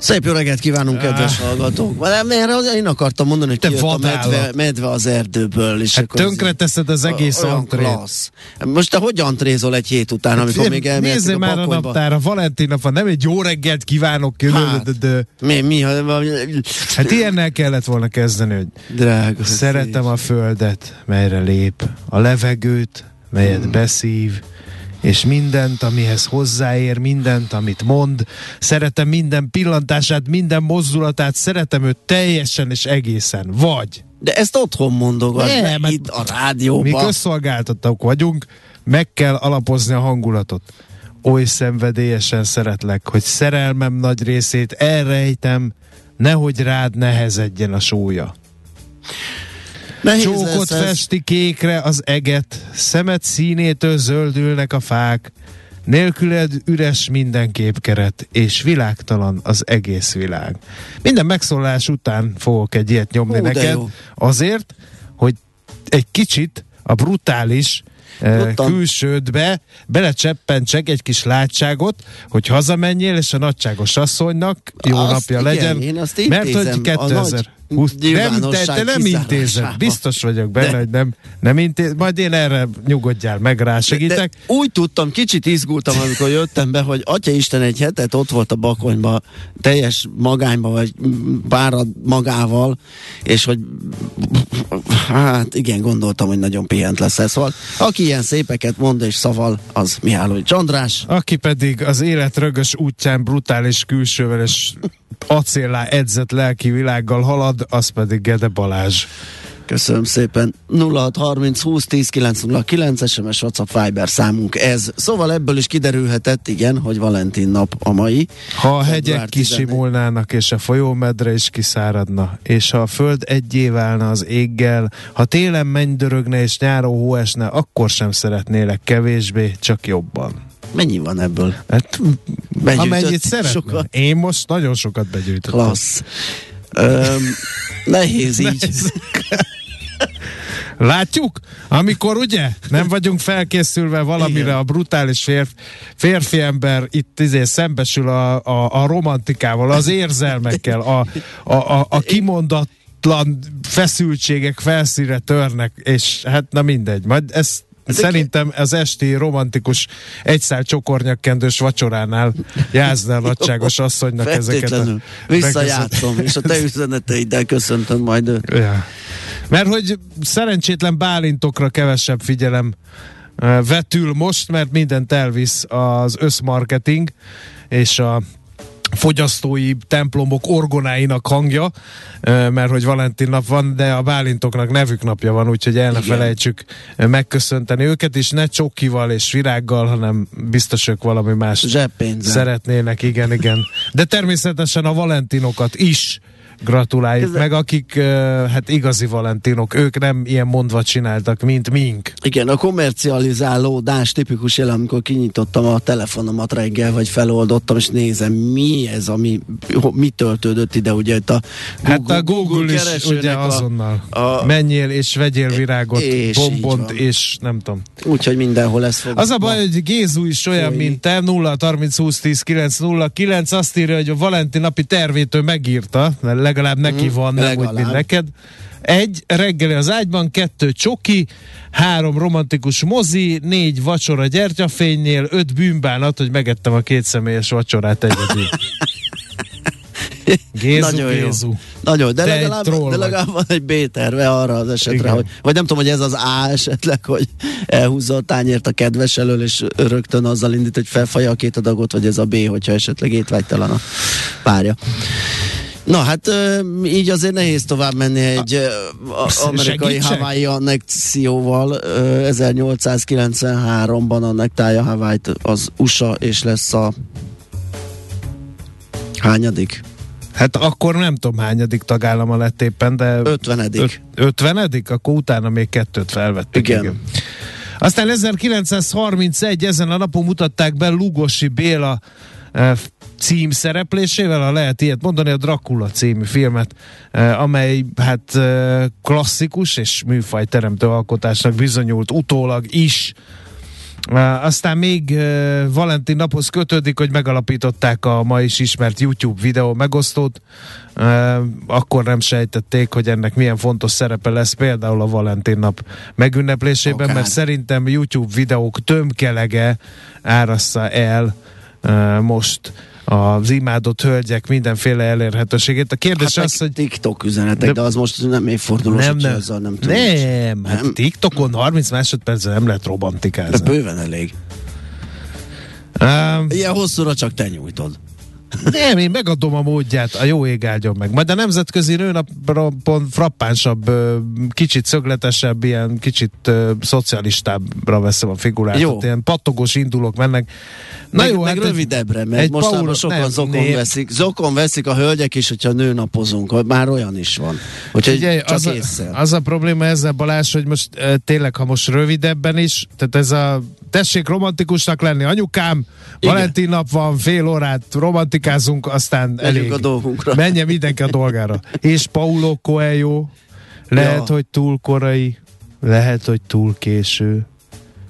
Szép jó reggelt kívánunk, kedves hallgatók. Mert, én akartam mondani, hogy Te kijött a medve, medve az erdőből. És Hát akkor ez tönkreteszed az egész antrét. Most te hogy antrézol egy hét után, amikor még elmehetünk Nézzél a már a naptára, Valentin nap van, nem egy jó reggelt kívánok. Hát. de- Mi, mi, Hát ilyennel kellett volna kezdeni, hogy Drága. szeretem a földet, melyre lép, a levegőt, melyet beszív, és mindent, amihez hozzáér, mindent, amit mond. Szeretem minden pillantását, minden mozdulatát, szeretem őt teljesen és egészen. Vagy De ezt otthon mondogat, Nem, itt a mi rádióban. közszolgáltatók vagyunk, meg kell alapozni a hangulatot. Oly szenvedélyesen szeretlek, hogy szerelmem nagy részét elrejtem, nehogy rád nehezedjen a súlya. Nehéz Csókot festi kékre az eget, szemet színétől zöldülnek a fák, nélküled üres minden képkeret, és világtalan az egész világ. Minden megszólás után fogok egy ilyet nyomni Hú, neked, azért, hogy egy kicsit a brutális eh, Tudtam. külsődbe belecseppentsetek egy kis látságot, hogy hazamenjél, és a nagyságos asszonynak jó Azt napja igen, legyen. én azt mert hogy intézem, a 2000 nagy 20, nem, te, te nem intézed. Biztos vagyok benne, De- hogy nem, nem intéz. Majd én erre nyugodjál meg, rá segítek. De úgy tudtam, kicsit izgultam, amikor jöttem be, hogy Atya Isten egy hetet ott volt a bakonyba, teljes magányba, vagy párad magával, és hogy hát igen, gondoltam, hogy nagyon pihent lesz ez. Szóval, aki ilyen szépeket mond és szaval, az Mihály Csandrás. Aki pedig az élet rögös útján brutális külsővel és acéllá edzett lelki világgal halad, az pedig Gede Balázs. Köszönöm szépen. 0630 20 10 909 SMS WhatsApp Viber számunk ez. Szóval ebből is kiderülhetett, igen, hogy Valentin nap a mai. Ha a hegyek 11. kisimulnának, és a folyómedre is kiszáradna, és ha a föld egyé válna az éggel, ha télen mennydörögne és nyáron hó esne, akkor sem szeretnélek kevésbé, csak jobban. Mennyi van ebből? Hát, Begyűjtött amennyit szeretne. sokat? Én most nagyon sokat begyűjtöttem. Klassz. Öm, nehéz így. Látjuk? Amikor ugye nem vagyunk felkészülve valamire, Igen. a brutális férfi, férfi ember itt izé szembesül a, a, a romantikával, az érzelmekkel, a, a, a, a kimondatlan feszültségek felszíre törnek, és hát na mindegy, majd ez Szerintem az esti romantikus egyszál csokornyakkendős vacsoránál jázd el nagyságos asszonynak ezeket a... Visszajátszom, és a te üzeneteiddel köszöntöm majd. Ja. Mert hogy szerencsétlen bálintokra kevesebb figyelem eh, vetül most, mert mindent elvisz az összmarketing és a fogyasztói templomok orgonáinak hangja, mert hogy Valentin nap van, de a bálintoknak nevük napja van, úgyhogy el ne Igen. felejtsük megköszönteni őket, és ne csokival és virággal, hanem biztos ők valami más Zseppénzzel. szeretnének, igen, igen. De természetesen a Valentinokat is gratuláljuk meg, akik hát igazi valentinok, ők nem ilyen mondva csináltak, mint mink. Igen, a komercializálódás tipikus jelen, amikor kinyitottam a telefonomat reggel, vagy feloldottam, és nézem, mi ez, ami, mi töltődött ide, ugye itt a Google, Hát a Google, is keresőnek ugye a- azonnal. a- Menjél és vegyél virágot, És bombont, és nem tudom. Úgyhogy mindenhol ez fog. Az a baj, hogy Gézu is olyan, Folyni. mint te, 0 30 20 10 9 0 9, azt írja, hogy a Valentin napi tervét ő megírta, mert legalább neki Mm, van, nem úgy, mint legalább. neked. Egy, reggeli az ágyban, kettő csoki, három romantikus mozi, négy vacsora gyertyafénynél, öt bűnbánat, hogy megettem a két személyes vacsorát egyedül. Gézu, Nagyon jó. Gézu. Nagyon, de egy legalább, de legalább van egy B-terve arra az esetre, Igen. hogy, vagy nem tudom, hogy ez az A esetleg, hogy elhúzza a tányért a kedves elől, és rögtön azzal indít, hogy felfalja a két adagot, vagy ez a B, hogyha esetleg étvágytalan a párja. Na hát így azért nehéz tovább menni egy a- amerikai? Hawaii annekcióval. Ö, 1893-ban annektálja Hawaii-t az USA, és lesz a hányadik? Hát akkor nem tudom hányadik tagállama lett éppen, de... 50. Öt, 50 Akkor utána még kettőt felvettek. Igen. Aztán 1931 ezen a napon mutatták be Lugosi Béla eh, cím szereplésével, ha lehet ilyet mondani, a Dracula című filmet, eh, amely hát eh, klasszikus és műfaj teremtő alkotásnak bizonyult utólag is. Uh, aztán még Valentin naphoz kötődik, hogy megalapították a ma is ismert YouTube videó megosztót. Akkor nem sejtették, hogy ennek milyen fontos szerepe lesz például a Valentin nap megünneplésében, Akár. mert szerintem YouTube videók tömkelege árassza el most az imádott hölgyek mindenféle elérhetőségét. A kérdés Hát az, hogy TikTok üzenetek, de, De- de az most nem évfordulós, nem, nem, azzal nem tudom. nem, hát Nem? TikTokon 30 másodpercen nem lehet De romantikázni. bőven elég. Um, Ilyen hosszúra csak te nyújtod. Nem, én megadom a módját, a jó ég áldjon meg. Majd a nemzetközi nőnapon frappánsabb, ö, kicsit szögletesebb, ilyen kicsit ö, szocialistábbra veszem a figurát. Jó. Tehát Ilyen pattogós indulok mennek. Na meg, meg hát rövidebbre, mert egy mostanában Paulo- sokan nem, zokon né- veszik. Zokon veszik a hölgyek is, hogyha nőnapozunk. Már olyan is van. Úgyhogy Figyelj, csak az, a, észre. az a probléma ezzel Balázs, hogy most e, tényleg, ha most rövidebben is, tehát ez a tessék romantikusnak lenni, anyukám, Igen. Valentin nap van, fél órát romantikázunk, aztán Megyünk elég. a dolgunkra. Menjen mindenki a dolgára. És Paulo Coelho, lehet, Ja. hogy túl korai, lehet, hogy túl késő,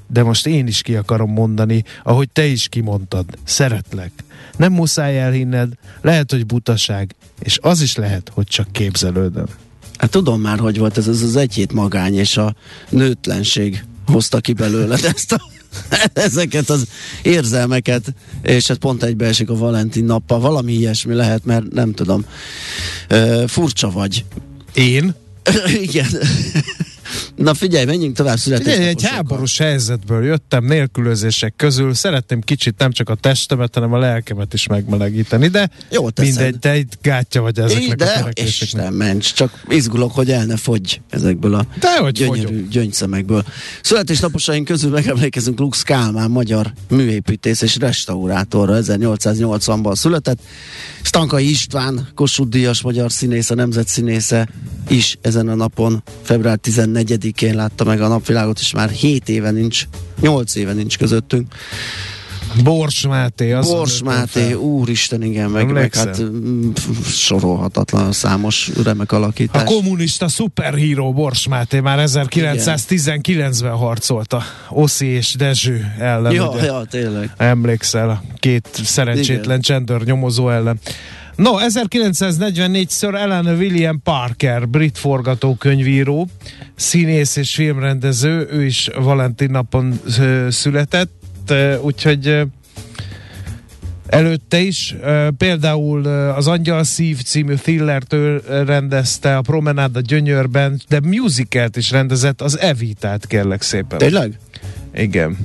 de most én is ki akarom mondani, ahogy te is kimondtad, szeretlek. Nem muszáj elhinned, lehet, hogy butaság, és az is lehet, hogy csak képzelődöm. Hát tudom már, hogy volt ez, ez az egy hét magány, és a nőtlenség hozta ki belőle ezt a, ezeket az érzelmeket, és hát pont egybeesik a Valentin nappal. Valami ilyesmi lehet, mert nem tudom. Ö, furcsa vagy. Én? Igen. Na figyelj, menjünk tovább Ugye, egy születésnaposokkal. háborús helyzetből jöttem nélkülözések közül, szeretném kicsit nem csak a testemet, hanem a lelkemet is megmelegíteni, de Jó teszed. mindegy, te itt gátja vagy ezeknek a de, törekvéseknek. nem ments, csak izgulok, hogy el ne fogy ezekből a Dehogy gyönyörű fogyok. gyöngyszemekből. Születésnaposaink közül megemlékezünk Lux Kálmán, magyar műépítész és restaurátorra 1880-ban született. Stankai István, Kossuth Díjas magyar színész, a nemzetszínésze is ezen a napon, február 14-én látta meg a napvilágot, és már 7 éve nincs, 8 éve nincs közöttünk. Bors Máté. Az Bors Máté, úristen, igen, meg, meg hát mm, sorolhatatlan számos remek A alakítás. kommunista szuperhíró Bors Máté már 1919-ben harcolt a Oszi és Dezső ellen. Ja, ugye? ja, tényleg. Emlékszel a két szerencsétlen Igen. csendőr nyomozó ellen. No, 1944-ször Ellen William Parker, brit forgatókönyvíró, színész és filmrendező, ő is Valentin napon született, úgyhogy előtte is. Például az Angyal Szív című thrillert ő ö, rendezte, a Promenád a Gyönyörben, de musicalt is rendezett, az Evitát kérlek szépen. Tényleg? Igen.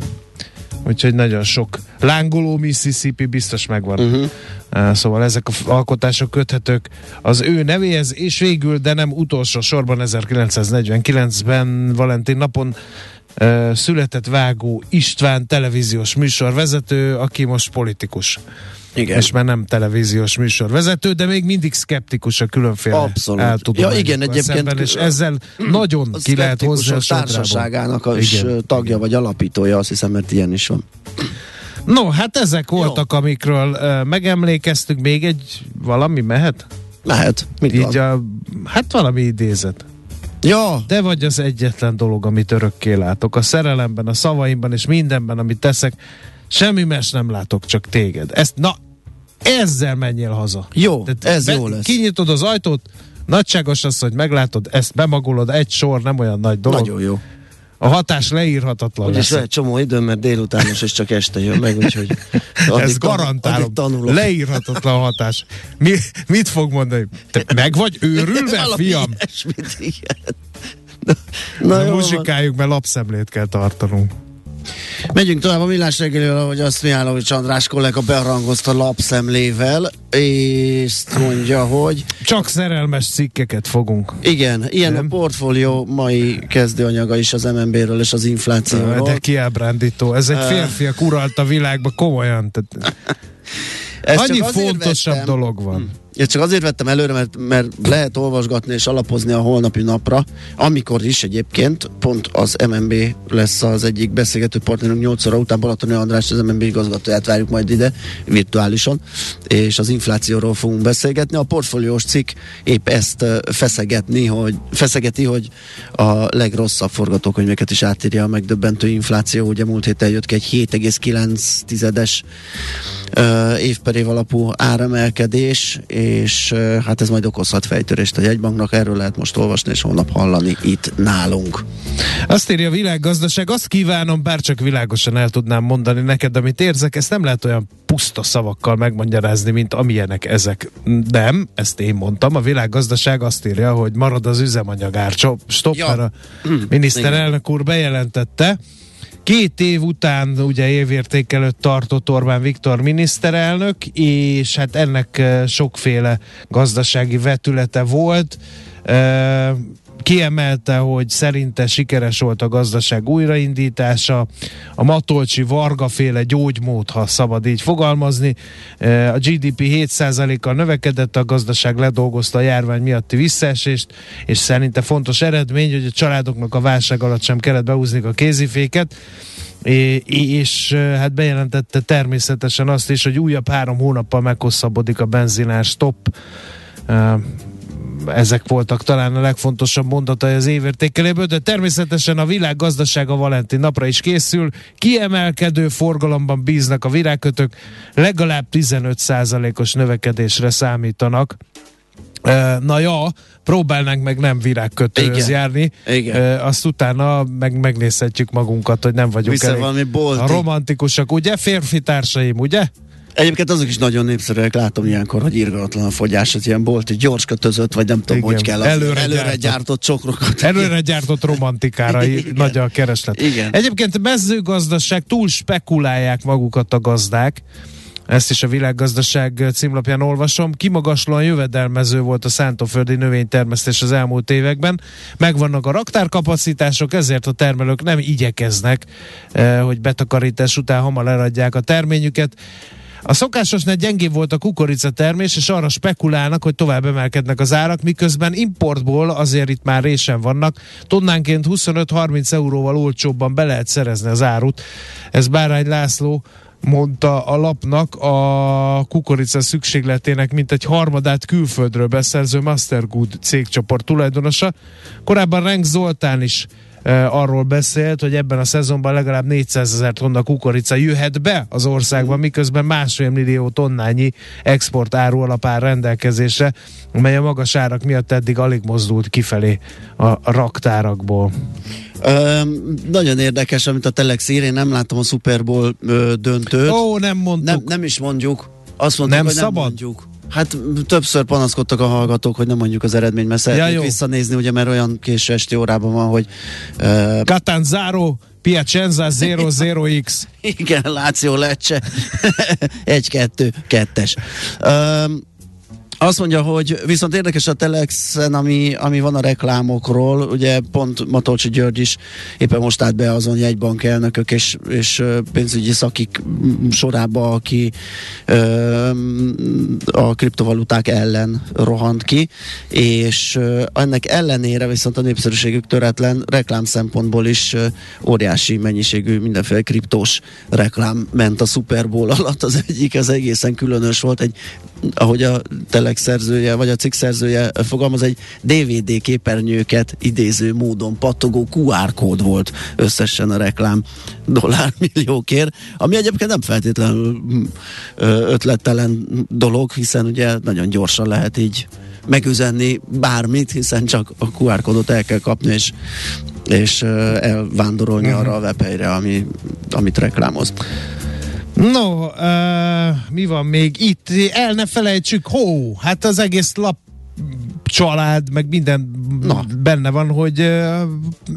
Úgyhogy nagyon sok lángoló Mississippi biztos megvan. Uh-huh. Szóval ezek a alkotások köthetők az ő nevéhez, és végül, de nem utolsó sorban 1949-ben Valentin napon született Vágó István televíziós műsorvezető, aki most politikus. Igen. és már nem televíziós műsorvezető, de még mindig szkeptikus a különféle Abszolút. Ja, igen, egyébként- szemben, és ezzel nagyon A ki lehet hozni a társaságának a tagja vagy alapítója, azt hiszem, mert ilyen is van. No, hát ezek voltak, amikről uh, megemlékeztünk. Még egy valami mehet? Lehet. Mit Így van? a, hát valami idézet. Ja, De vagy az egyetlen dolog, amit örökké látok. A szerelemben, a szavaimban és mindenben, amit teszek, semmi más nem látok, csak téged. Ezt, na, ezzel menjél haza. Jó, ez jó lesz. Kinyitod az ajtót, nagyságos az, hogy meglátod, ezt bemagolod, egy sor, nem olyan nagy dolog. nagyon jó. A hatás leírhatatlan Úgyis lesz. egy csomó időm, mert délutános, és csak este jön meg, úgyhogy addig Ez garantálom. addig tanulok. Leírhatatlan hatás. Mi, mit fog mondani? Te meg vagy őrülve, fiam? ilyesmit, igen. Na, na Na, jó, muzsikáljuk, mert lapszemlét kell tartanunk. Megyünk tovább a millás reggelivel, ahogy azt Mihálovics András kollega bearangozta lapszemlével, és mondja, hogy Csak szerelmes cikkeket fogunk. igen, ilyen Nem? a portfólió mai kezdőanyaga is az MNB-ről és az inflációról. De kiábrándító. Ez egy férfiak uralta világba, komolyan. Tehát annyi fontosabb vettem- dolog van. Ezt csak azért vettem előre, mert, mert lehet olvasgatni és alapozni a holnapi napra, amikor is egyébként pont az MNB lesz az egyik beszélgető partnerünk 8 óra után Balatoni András, az MNB igazgatóját várjuk majd ide virtuálisan, és az inflációról fogunk beszélgetni. A portfóliós cikk épp ezt feszegetni, hogy, feszegeti, hogy a legrosszabb forgatókönyveket is átírja a megdöbbentő infláció. Ugye múlt héten jött ki egy 7,9-es ö, év alapú áremelkedés, és ö, hát ez majd okozhat fejtörést a jegybanknak, erről lehet most olvasni és holnap hallani itt nálunk. Azt írja a világgazdaság, azt kívánom, bár csak világosan el tudnám mondani neked, amit érzek, ezt nem lehet olyan puszta szavakkal megmagyarázni, mint amilyenek ezek. Nem, ezt én mondtam, a világgazdaság azt írja, hogy marad az üzemanyagár. Stop, Ja. mert a miniszterelnök úr bejelentette, Két év után ugye évérték előtt tartott Orbán Viktor miniszterelnök, és hát ennek eh, sokféle gazdasági vetülete volt. Kiemelte, hogy szerinte sikeres volt a gazdaság újraindítása, a Matolcsi Varga féle gyógymód, ha szabad így fogalmazni. Eh, A GDP 7%-kal növekedett, a gazdaság ledolgozta a járvány miatti visszaesést, és szerinte fontos eredmény, hogy a családoknak a válság alatt sem kellett behúzni a kéziféket, és eh, hát bejelentette természetesen azt is, hogy újabb három hónappal meghosszabbodik a benzinár stop. Ezek voltak talán a legfontosabb mondatai az évértékeléből, de természetesen a világ gazdasága Valentin napra is készül. Kiemelkedő forgalomban bíznak a virágkötők, legalább 15%-os növekedésre számítanak. Na ja, próbálnánk meg nem virágkötőhöz Igen. járni. Igen. Azt utána meg megnézhetjük magunkat, hogy nem vagyunk Vissza elég valami bolti. romantikusak, ugye? Férfi társaim, ugye? Egyébként azok is nagyon népszerűek, látom ilyenkor, hogy irgalmatlan a fogyás, az ilyen bolti, gyors kötözött, vagy nem tudom, Igen. hogy kell. Előre előre gyártott. gyártott csokrokat. Előre gyártott romantikára Igen. nagy a kereslet. Igen. Egyébként mezőgazdaság túl spekulálják magukat a gazdák. Ezt is a világgazdaság címlapján olvasom. Kimagaslóan jövedelmező volt a szántóföldi növénytermesztés az elmúlt években. Megvannak a raktárkapacitások, ezért a termelők nem igyekeznek, eh, hogy betakarítás után hamar eladják a terményüket. A szokásosnál gyengébb volt a kukorica termés, és arra spekulálnak, hogy tovább emelkednek az árak, miközben importból azért itt már résen vannak. Tonnánként 25-30 euróval olcsóbban be lehet szerezni az árut. Ez Bárány László mondta a lapnak a kukorica szükségletének mint egy harmadát külföldről beszerző Mastergood cégcsoport tulajdonosa. Korábban Renk Zoltán is arról beszélt, hogy ebben a szezonban legalább 400 ezer tonna kukorica jöhet be az országban, miközben másfél millió tonnányi export áru alap áll rendelkezésre, amely a magas árak miatt eddig alig mozdult kifelé a, a raktárakból. Ö, nagyon érdekes, amit a Telex ír, én nem láttam a Super Bowl ö, döntőt. Ó, nem mondtuk. nem, nem is mondjuk. Azt mondtuk, Nem hogy szabad? nem mondjuk. Hát többször panaszkodtak a hallgatók, hogy nem mondjuk az eredményt, mert szeretnék jó. visszanézni, ugye, mert olyan késő esti órában van, hogy uh, Catanzaro, Piacenza 00X. igen, Láció Lecce, egy, kettő, kettes. Um, Azt mondja, hogy viszont érdekes a Telexen, ami, ami van a reklámokról, ugye pont Matolcsi György is éppen most állt be azon jegybank elnökök és, és pénzügyi szakik sorába, aki ö, a kriptovaluták ellen rohant ki, és ennek ellenére viszont a népszerűségük töretlen reklám szempontból is óriási mennyiségű mindenféle kriptós reklám ment a Super Bowl alatt. Az egyik, az egészen különös volt, egy ahogy a Telex szerzője, vagy a cikk szerzője fogalmaz, egy DVD képernyőket idéző módon pattogó QR kód volt összesen a reklám dollármilliókért, ami egyébként nem feltétlenül ötlettelen dolog, hiszen ugye nagyon gyorsan lehet így megüzenni bármit, hiszen csak a QR kódot el kell kapni, és, és elvándorolni uh-huh. arra a webhelyre, ami, amit reklámoz. No, uh, mi van még itt? El ne felejtsük, hó, hát az egész lap család, meg minden Na. benne van, hogy uh,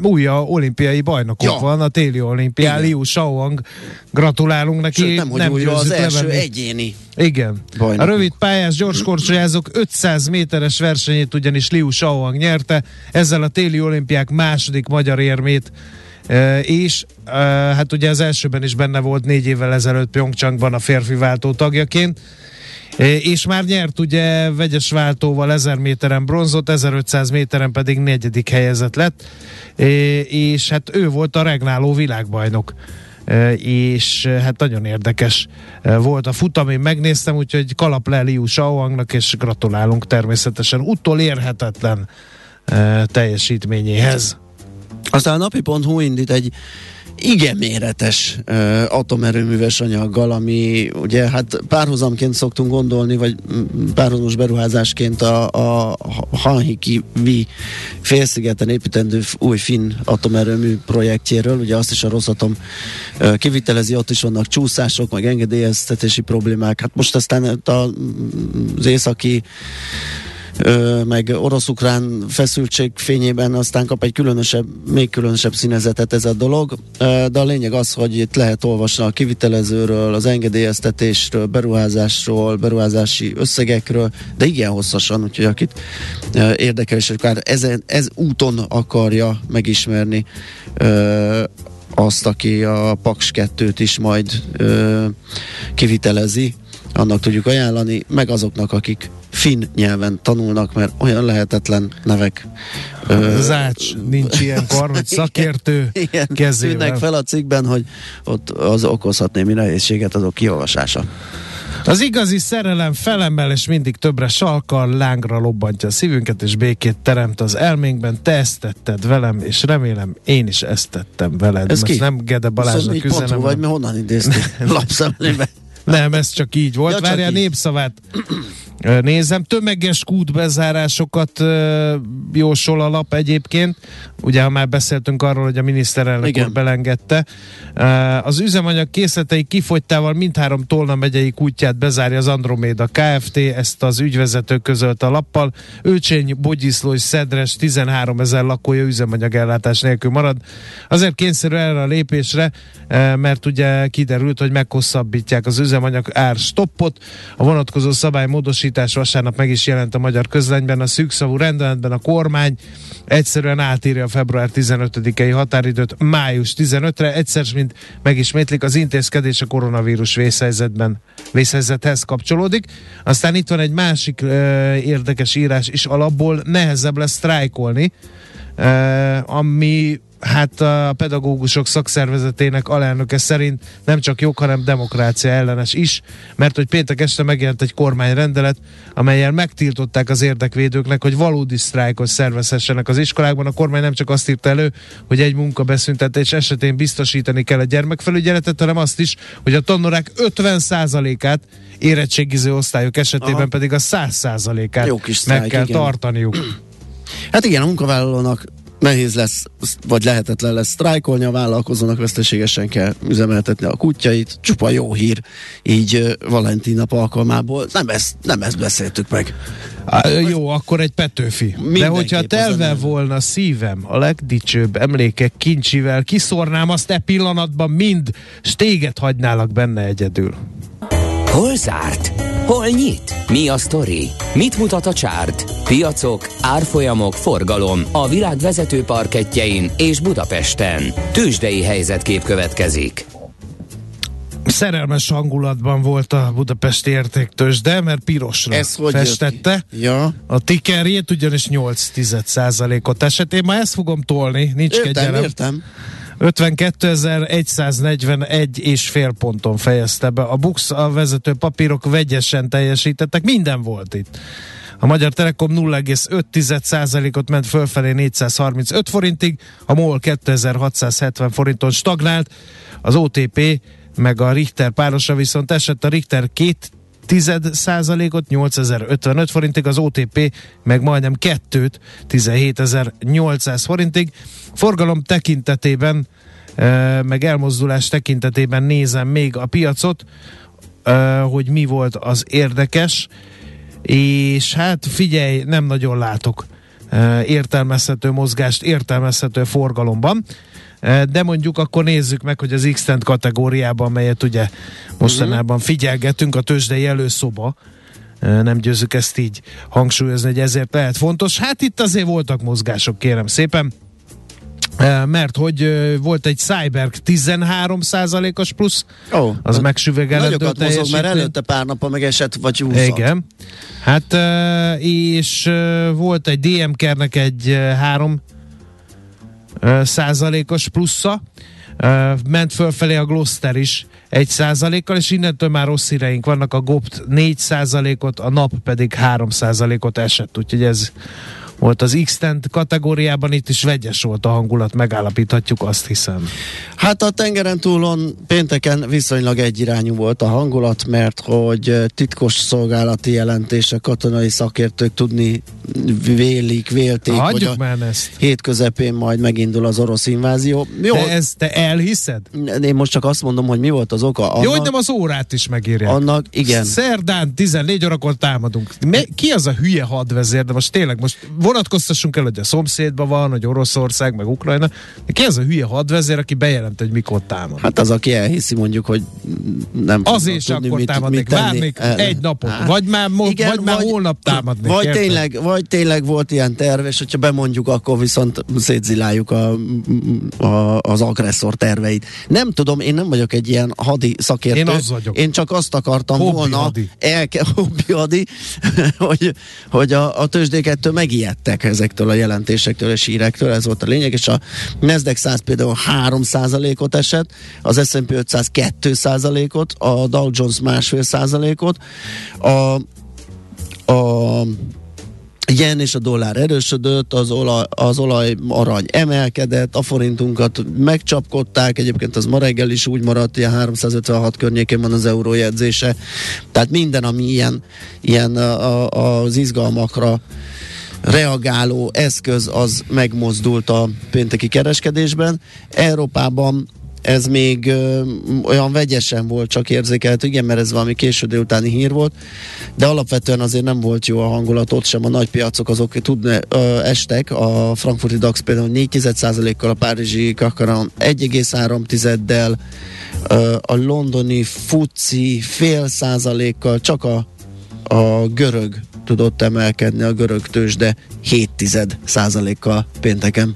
új a olimpiai bajnokok ja. van, a téli olimpián, Liu Shaoang, gratulálunk neki. Sőt, nem, hogy nem új, az első levenni. egyéni Igen. Bajnokok. A rövid pályás gyorskorcsolyázók 500 méteres versenyét ugyanis Liu Shaoang nyerte, ezzel a téli olimpiák második magyar érmét és hát ugye az elsőben is benne volt négy évvel ezelőtt Pyeongchangban a férfi váltó tagjaként, és már nyert ugye vegyes váltóval 1000 méteren bronzot, 1500 méteren pedig negyedik helyezett lett, és hát ő volt a regnáló világbajnok. És hát nagyon érdekes volt a futam, én megnéztem, úgyhogy kalap le Liu Shaoangnak, és gratulálunk természetesen utolérhetetlen teljesítményéhez. Aztán a napi.hu indít egy igen méretes uh, atomerőműves anyaggal, ami ugye hát párhuzamként szoktunk gondolni, vagy párhuzamos beruházásként a, a Hanhiki Vi félszigeten építendő új finn atomerőmű projektjéről, ugye azt is a Rosatom uh, kivitelezi, ott is vannak csúszások, meg engedélyeztetési problémák. Hát most aztán a, az északi meg orosz-ukrán feszültség fényében aztán kap egy különösebb, még különösebb színezetet ez a dolog, de a lényeg az, hogy itt lehet olvasni a kivitelezőről, az engedélyeztetésről, beruházásról, beruházási összegekről, de igen hosszasan, úgyhogy akit érdekel, és akár ez, ez úton akarja megismerni azt, aki a Paks 2-t is majd ö, kivitelezi, annak tudjuk ajánlani, meg azoknak, akik finn nyelven tanulnak, mert olyan lehetetlen nevek. Zács, nincs ilyenkor, hogy szakértő igen, kezével. fel a cikkben, hogy ott az okozhat némi nehézséget azok kiolvasása. Az igazi szerelem felemel, és mindig többre salkal, lángra lobbantja a szívünket, és békét teremt az elménkben. Te ezt tetted velem, és remélem én is ezt tettem veled. Ez Most ki? nem Gede Balázsnak üzenem. Vagy mi honnan idéztél? Lapszemlébe. Nem, ez csak így volt. Ja, Várjál, népszavát nézem. Tömeges kútbezárásokat jósol a lap egyébként. Ugye, ha már beszéltünk arról, hogy a miniszterelnök úr belengedte. Az üzemanyag készletei kifogytával mindhárom Tolna megyei kútját bezárja az Androméda Kft. Ezt az ügyvezető közölt a lappal. Őcsény, Bogyiszló és Szedres 13 ezer lakója üzemanyagellátás nélkül marad. Azért kényszerű erre a lépésre, mert ugye kiderült, hogy meghosszabbítják az üzemanyag ár stoppot. A vonatkozó szabály módosítás vasárnap meg is jelent a magyar közlönyben. A szűkszavú rendeletben a kormány egyszerűen átírja a február 15-i határidőt május 15-re. Egyszer, mint megismétlik, az intézkedés a koronavírus vészhelyzetben vészhelyzethez kapcsolódik. Aztán itt van egy másik uh, érdekes írás is, alapból nehezebb lesz sztrájkolni, uh, ami hát a pedagógusok szakszervezetének alelnöke szerint nem csak jog, hanem demokrácia ellenes is, mert hogy péntek este megjelent egy kormányrendelet, amelyel megtiltották az érdekvédőknek, hogy valódi sztrájkot szervezhessenek az iskolákban. A kormány nem csak azt írta elő, hogy egy munkabeszüntetés esetén biztosítani kell a gyermekfelügyeletet, hanem azt is, hogy a tannorák 50%-át érettségiző osztályok esetében Aha. pedig a 100%-át meg kell igen. tartaniuk. Hát igen, a munkavállalónak nehéz lesz, vagy lehetetlen lesz sztrájkolni, a vállalkozónak veszteségesen kell üzemeltetni a kutyait. Csupa jó hír, így Valentin nap alkalmából. Nem ezt, nem ezt beszéltük meg. Á, jó, akkor egy Petőfi. De hogyha telve volna szívem a legdicsőbb emlékek kincsivel, kiszornám azt e pillanatban mind, s téged hagynálak benne egyedül. Hol zárt? Hol nyit? Mi a sztori? Mit mutat a csárt? Piacok, árfolyamok, forgalom a világ vezető parketjein és Budapesten. Tősdei helyzetkép következik. Szerelmes hangulatban volt a Budapesti értéktős, de mert pirosra Ez hogy festette. Ja. A tickerjét ugyanis 8 ot esetén. Ma ezt fogom tolni, nincs Értem, kegyelem. értem. 52.141 és fél ponton fejezte be. A Bux a vezető papírok vegyesen teljesítettek, minden volt itt. A Magyar Telekom 0,5%-ot ment fölfelé 435 forintig, a MOL 2670 forinton stagnált, az OTP meg a Richter párosa viszont esett a Richter két tized százalékot, 8055 forintig, az OTP meg majdnem kettőt, 17800 forintig. Forgalom tekintetében, meg elmozdulás tekintetében nézem még a piacot, hogy mi volt az érdekes, és hát figyelj, nem nagyon látok értelmezhető mozgást, értelmezhető forgalomban. De mondjuk akkor nézzük meg, hogy az x kategóriában, melyet ugye mostanában figyelgetünk, a tőzsdei előszoba, nem győzzük ezt így hangsúlyozni, hogy ezért lehet fontos. Hát itt azért voltak mozgások, kérem szépen. Mert hogy volt egy Cyberg 13 os plusz, Ó, az hát megsüvegelendő Nagyokat mozog, mert teljesítmény. előtte pár napon meg esett, vagy 20 Igen. Hát és volt egy DMK-nek egy 3 százalékos plusza, ment fölfelé a Gloster is egy százalékkal, és innentől már rossz híreink vannak, a GOPT 4 százalékot, a NAP pedig 3 százalékot esett, úgyhogy ez volt az x kategóriában, itt is vegyes volt a hangulat, megállapíthatjuk, azt hiszem. Hát a tengeren túlon pénteken viszonylag egyirányú volt a hangulat, mert hogy titkos szolgálati jelentések, katonai szakértők tudni vélik, vélték, hogy a már ezt. hét közepén majd megindul az orosz invázió. Jó, De ezt te elhiszed? én most csak azt mondom, hogy mi volt az oka. Annak, Jó, hogy nem az órát is megírják. annak igen. Szerdán 14 órakor támadunk. Me, ki az a hülye hadvezér? De most tényleg, most vonatkoztassunk el, hogy a szomszédban van, hogy Oroszország, meg Ukrajna. De ki az a hülye hadvezér, aki bejelent, hogy mikor támad? Hát az, aki elhiszi mondjuk, hogy nem Azért tudnak is tudni, akkor támadnék. tenni. Várnék El- egy napot. Hát, Vagy már, mo- igen, vagy már vagy- holnap támadnék. Vagy érted? tényleg, vagy tényleg volt ilyen terv, és hogyha bemondjuk, akkor viszont szétziláljuk a, a, az agresszor terveit. Nem tudom, én nem vagyok egy ilyen hadi szakértő. Én az vagyok. Én csak azt akartam Hobbi volna, hadi. elke, hobbi hadi, hogy, hogy a, a tőzsdék ettől megijedtek ezektől a jelentésektől és hírektől, ez volt a lényeg, és a Nasdaq 100 például 3%-ot esett, az S&P 500 2%-ot, a Dow Jones másfél százalékot, a a yen és a dollár erősödött, az olaj, az olaj arany emelkedett, a forintunkat megcsapkodták, egyébként az ma reggel is úgy maradt, ilyen 356 környékén van az euró jegyzése. Tehát minden, ami ilyen, ilyen a, a, az izgalmakra reagáló eszköz, az megmozdult a pénteki kereskedésben. Európában ez még ö, olyan vegyesen volt csak érzékelhető, igen, mert ez valami késő délutáni hír volt, de alapvetően azért nem volt jó a hangulat, ott sem a nagy piacok azok tudne, ö, estek, a frankfurti DAX például 4,1%-kal, a párizsi Kakaran 1,3-del, ö, a londoni FUCI fél százalékkal, csak a, a görög tudott emelkedni, a görög tőzsde 7 százalékkal pénteken.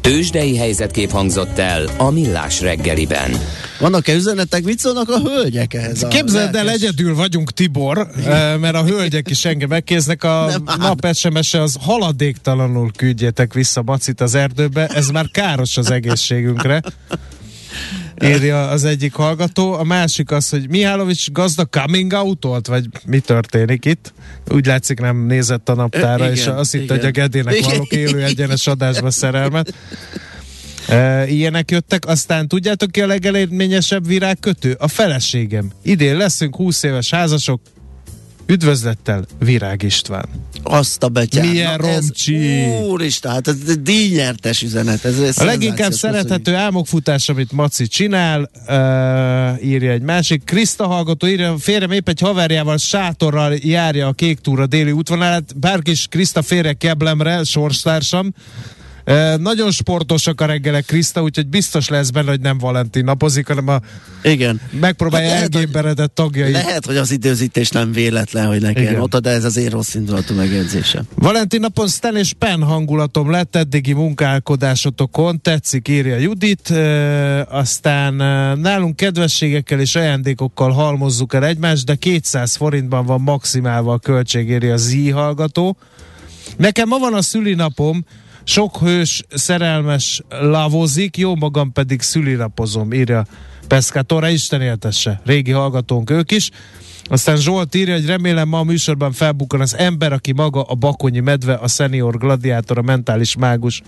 Tőzsdei helyzetkép hangzott el a Millás reggeliben. Vannak-e üzenetek? Mit szólnak a hölgyek ehhez? Képzeld el, egyedül vagyunk, Tibor, eh, mert a hölgyek is engem megkéznek. A Nem nap SMS-e az haladéktalanul küldjétek vissza Macit az erdőbe, ez már káros az egészségünkre. Írja az egyik hallgató. A másik az, hogy Mihálovics gazda coming out vagy mi történik itt? Úgy látszik nem nézett a naptára, Ö, és igen, azt igen. hogy a Gedének Igen. valók élő egyenes adásba szerelmet. E, ilyenek jöttek, aztán tudjátok ki a legelérményesebb virágkötő? A feleségem. Idén leszünk 20 éves házasok, Üdvözlettel, Virág István. Azt a betyár. Milyen Na, ez- romcsi. Úristen, hát ez díjnyertes üzenet. Ez, ez A leginkább szerethető álmokfutás, amit Maci csinál, uh, írja egy másik. Kriszta hallgató írja, férjem épp egy haverjával sátorral járja a kék túra déli útvonalát. Bárki is Kriszta férje keblemre, sorstársam. E, nagyon sportosak a reggelek, Kriszta, úgyhogy biztos lesz benne, hogy nem Valentin napozik, hanem a Igen. megpróbálja Hát elgémberedett tagjai. Lehet, hogy az időzítés nem véletlen, hogy nekem Igen. ott, de ez az én rossz indulatú megjegyzése. Valentin napon Stan és Pen hangulatom lett eddigi munkálkodásotokon, tetszik, írja Judit, e, aztán e, nálunk kedvességekkel és ajándékokkal halmozzuk el egymást, de 200 forintban van maximálva a költség, írja a Z íhallgató. Nekem ma van a szülinapom, sok hős, szerelmes lavozik, jó magam pedig szülinapozom, írja Peszkátorra, Isten éltesse. Régi hallgatónk ők is. Aztán Zsolt írja, hogy remélem ma a műsorban felbukkan az ember, aki maga a bakonyi medve, a senior gladiátor, a mentális mágus,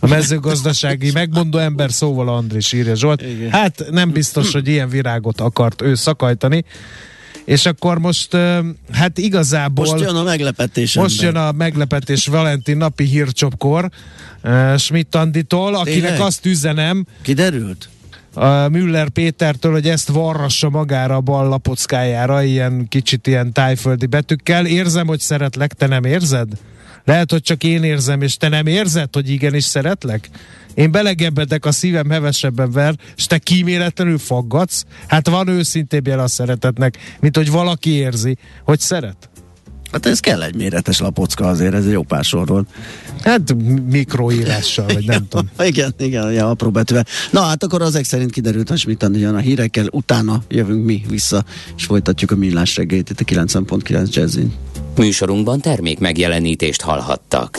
a mezőgazdasági megmondó ember, szóval Andris írja Zsolt. Igen. Hát nem biztos, hogy ilyen virágot akart ő szakajtani. És akkor most, hát igazából... Most jön a meglepetés. Most jön a meglepetés Valentin napi hírcsopkor Schmidt Anditól, akinek Tényleg? azt üzenem Kiderült? uh, Müller Pétertől, hogy ezt varrassa magára a bal lapockájára, ilyen kicsit ilyen tájföldi betűkkel. Érzem, hogy szeretlek, te nem érzed? Lehet, hogy csak én érzem, és te nem érzed, hogy igenis szeretlek? Én belegebbedek, a szívem hevesebben ver, és te kíméletlenül faggatsz? Hát van őszintébb jel a szeretetnek, mint hogy valaki érzi, hogy szeret. Hát ez kell egy méretes lapocka azért, ez egy jó pár sorról. Hát mikroírással, vagy nem tudom. Igen, igen, ja, apró betűvel. Na hát akkor azek szerint kiderült, hogy mit jön a hírekkel, utána jövünk mi vissza, és folytatjuk a millás reggelit itt a 90.9 Jazzin. Műsorunkban termék megjelenítést hallhattak.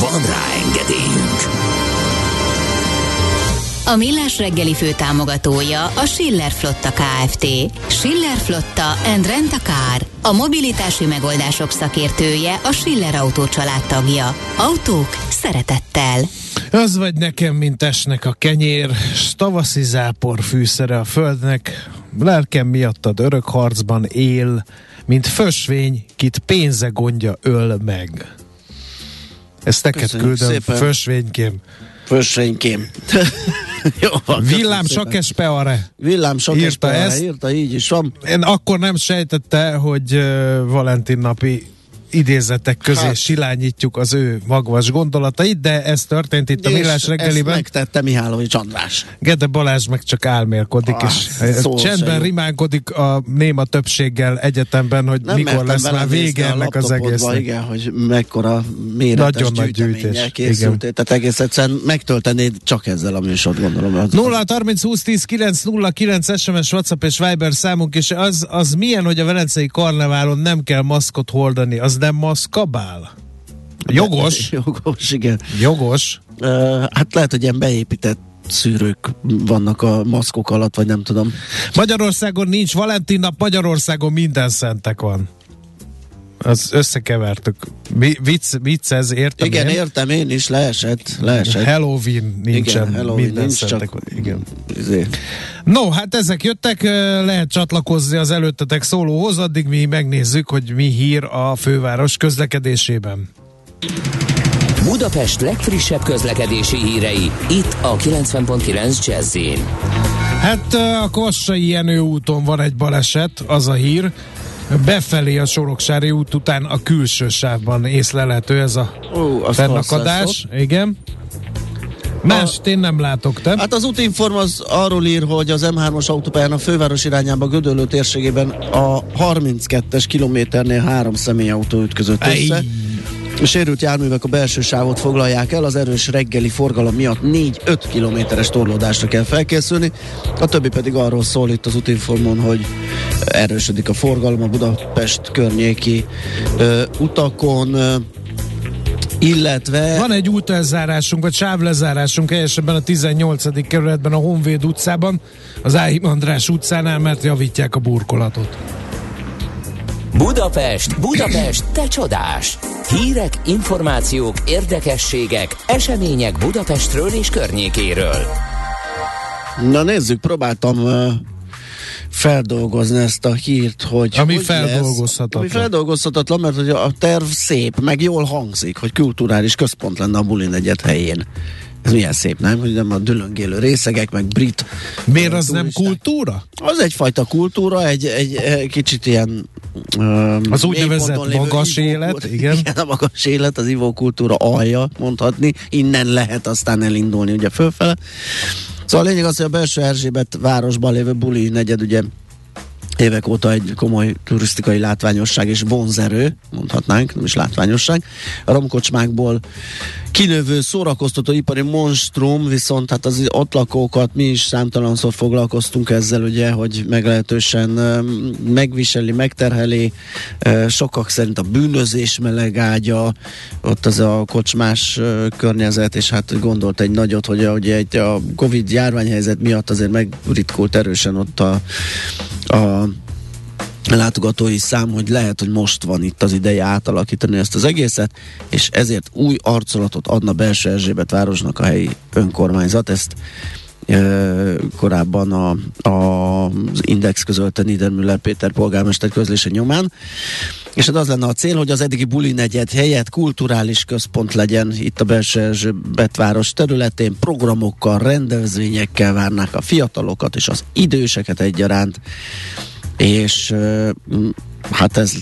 Van rá engedélyünk! A Millás reggeli fő támogatója a Schiller Flotta KFT. Schiller Flotta and Rent a Car. A mobilitási megoldások szakértője a Schiller Autó tagja. Autók szeretettel. Az vagy nekem, mint esnek a kenyér, s tavaszi zápor fűszere a földnek, lelkem miattad örök harcban él, mint fösvény, kit pénze gondja öl meg. Ezt neked Köszönjük küldöm, szépen. fösvénykém. Fössénykém. Jó Villám köszönöm sok szépen. espeare. Villám sok Írta. Írta, így is van. Én akkor nem sejtette, hogy uh, Valentin napi idézetek közé hát. Silányítjuk az ő magvas gondolatait, de ez történt itt a Millás ezt reggeliben. megtette Mihálovics András. Gede Balázs meg csak álmélkodik, Ah, és csendben jó. rimánkodik a néma többséggel egyetemben, hogy Nem mikor lesz már vége ennek az egésznek. Igen, hogy mekkora méretes Nagyon nagy gyűjtés, készültél. Tehát egész egyszerűen megtöltenéd csak ezzel a műsort, gondolom. Az- 0 30 20 10 9 0 9 SMS, WhatsApp és Viber számunk, és az, az milyen, hogy a Velencei Karneválon nem kell maszkot hordani, az nem maszkabál? Jogos, Jogos, igen. jogos. Uh, hát lehet, hogy ilyen beépített szűrők vannak a maszkok alatt, vagy nem tudom. Magyarországon nincs Valentin nap, Magyarországon minden szentek van. Az összekevertük. Mi- Vicc, vicc ez, értem igen, én. értem én is, leesett, leesett. Halloween nincsen, igen, Halloween minden nincs, szentek csak. Igen. Izé. No, hát ezek jöttek, lehet csatlakozni az előttetek szólóhoz, addig mi megnézzük, hogy mi hír a főváros közlekedésében. Budapest legfrissebb közlekedési hírei, itt a 90.9 jazz Hát a Kassai Jenő úton van egy baleset, az a hír. Befelé a Soroksári út után a külső sávban észlelhető ez a Ó, fennakadás. Igen. Mást én nem látok, te? Hát az útinform az arról ír, hogy az M3-as autópályán a főváros irányába Gödöllő térségében a 32-es kilométernél három személyautó ütközött össze. Ej. A sérült járművek a belső sávot foglalják el, az erős reggeli forgalom miatt 4-5 kilométeres torlódásra kell felkészülni, a többi pedig arról szól itt az útinformon, hogy erősödik a forgalom a Budapest környéki ö, utakon, ö, illetve... Van egy útelzárásunk, vagy sávlezárásunk helyesebben a 18. kerületben a Honvéd utcában, az Áhim András utcánál, mert javítják a burkolatot. Budapest, Budapest, te csodás! Hírek, információk, érdekességek, események Budapestről és környékéről. Na nézzük, próbáltam uh, feldolgozni ezt a hírt, hogy Ami hogy feldolgozhatatlan. Lesz, ami feldolgozhatatlan, mert hogy a terv szép, meg jól hangzik, hogy kulturális központ lenne a Buli negyed helyén. Ez milyen szép, nem? Hogy nem a dülöngélő részegek, meg brit Miért uh, az nem kultúra? Az egyfajta kultúra, egy, egy, egy kicsit ilyen um, Az úgynevezett mélyponton lévő magas élet, ivókult- igen. igen. a magas élet, az ivókultúra alja, mondhatni. Innen lehet aztán elindulni ugye fölfele. Szóval a lényeg az, hogy a belső Erzsébet városban lévő buli negyed ugye évek óta egy komoly turisztikai látványosság és vonzerő, mondhatnánk, nem is látványosság. A romkocsmákból kinövő szórakoztató ipari monstrum, viszont hát az ott lakókat mi is számtalanszor foglalkoztunk ezzel, ugye, hogy meglehetősen megviseli, megterheli, sokak szerint a bűnözés meleg ágya, ott az a kocsmás környezet, és hát gondolt egy nagyot, hogy a, ugye egy, a Covid járványhelyzet miatt azért megritkult erősen ott a, a látogatói szám, hogy lehet, hogy most van itt az ideje átalakítani ezt az egészet, és ezért új arcolatot adna belső Erzsébet városnak a helyi önkormányzat. Ezt korábban a, a, az Index közölte Niedermüller Péter polgármester közlése nyomán. És hát az lenne a cél, hogy az eddigi buli negyed helyett kulturális központ legyen itt a belső Erzsébet város területén, programokkal, rendezvényekkel várnák a fiatalokat és az időseket egyaránt és hát ez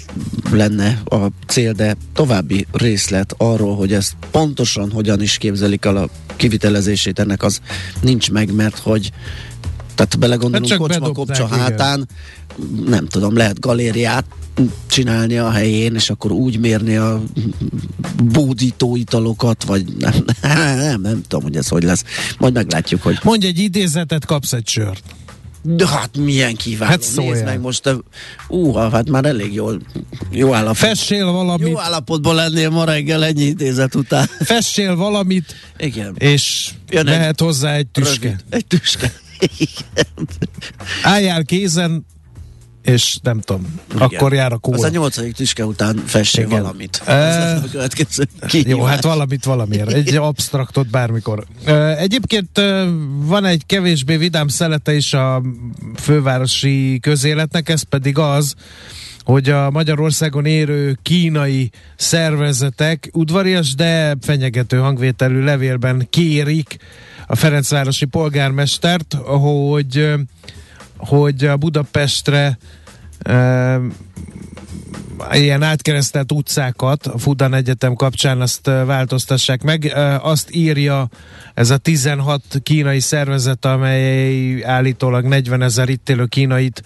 lenne a cél, de további részlet arról, hogy ezt pontosan hogyan is képzelik el a kivitelezését, ennek az nincs meg, mert hogy tehát belegondolunk Hát kocsma kopcsa igen. hátán, nem tudom, lehet galériát csinálni a helyén, és akkor úgy mérni a bódító italokat, vagy nem, nem, nem, nem tudom, hogy ez hogy lesz. Majd meglátjuk, hogy Mondj egy idézetet, kapsz egy sört. De hát milyen kívánó. Hát szóljál. Nézd meg most, a, ú, hát már elég jól, jó állapot. Fessél valamit, Jó állapotban lennél ma reggel ennyi idézet után. fessél valamit, Igen. és Jön egy lehet hozzá egy tüske. Rövid. Egy tüske. Igen. Álljál kézen, és nem tudom, akkor jár a Az kóla. a nyolcadik tüske után fessél Igen. valamit. E- Ez lesz a következő Jó, hát valamit valamiért. Egy abstraktot bármikor. Egyébként van egy kevésbé vidám szelete is a fővárosi közéletnek, ez pedig az, hogy a Magyarországon érő kínai szervezetek udvarias, de fenyegető hangvételű levélben kérik a Ferencvárosi polgármestert, hogy, hogy a Budapestre ö, ilyen átkeresztelt utcákat a Fudan Egyetem kapcsán azt változtassák meg. Azt írja ez a 16 kínai szervezet, amely állítólag 40 ezer itt élő kínait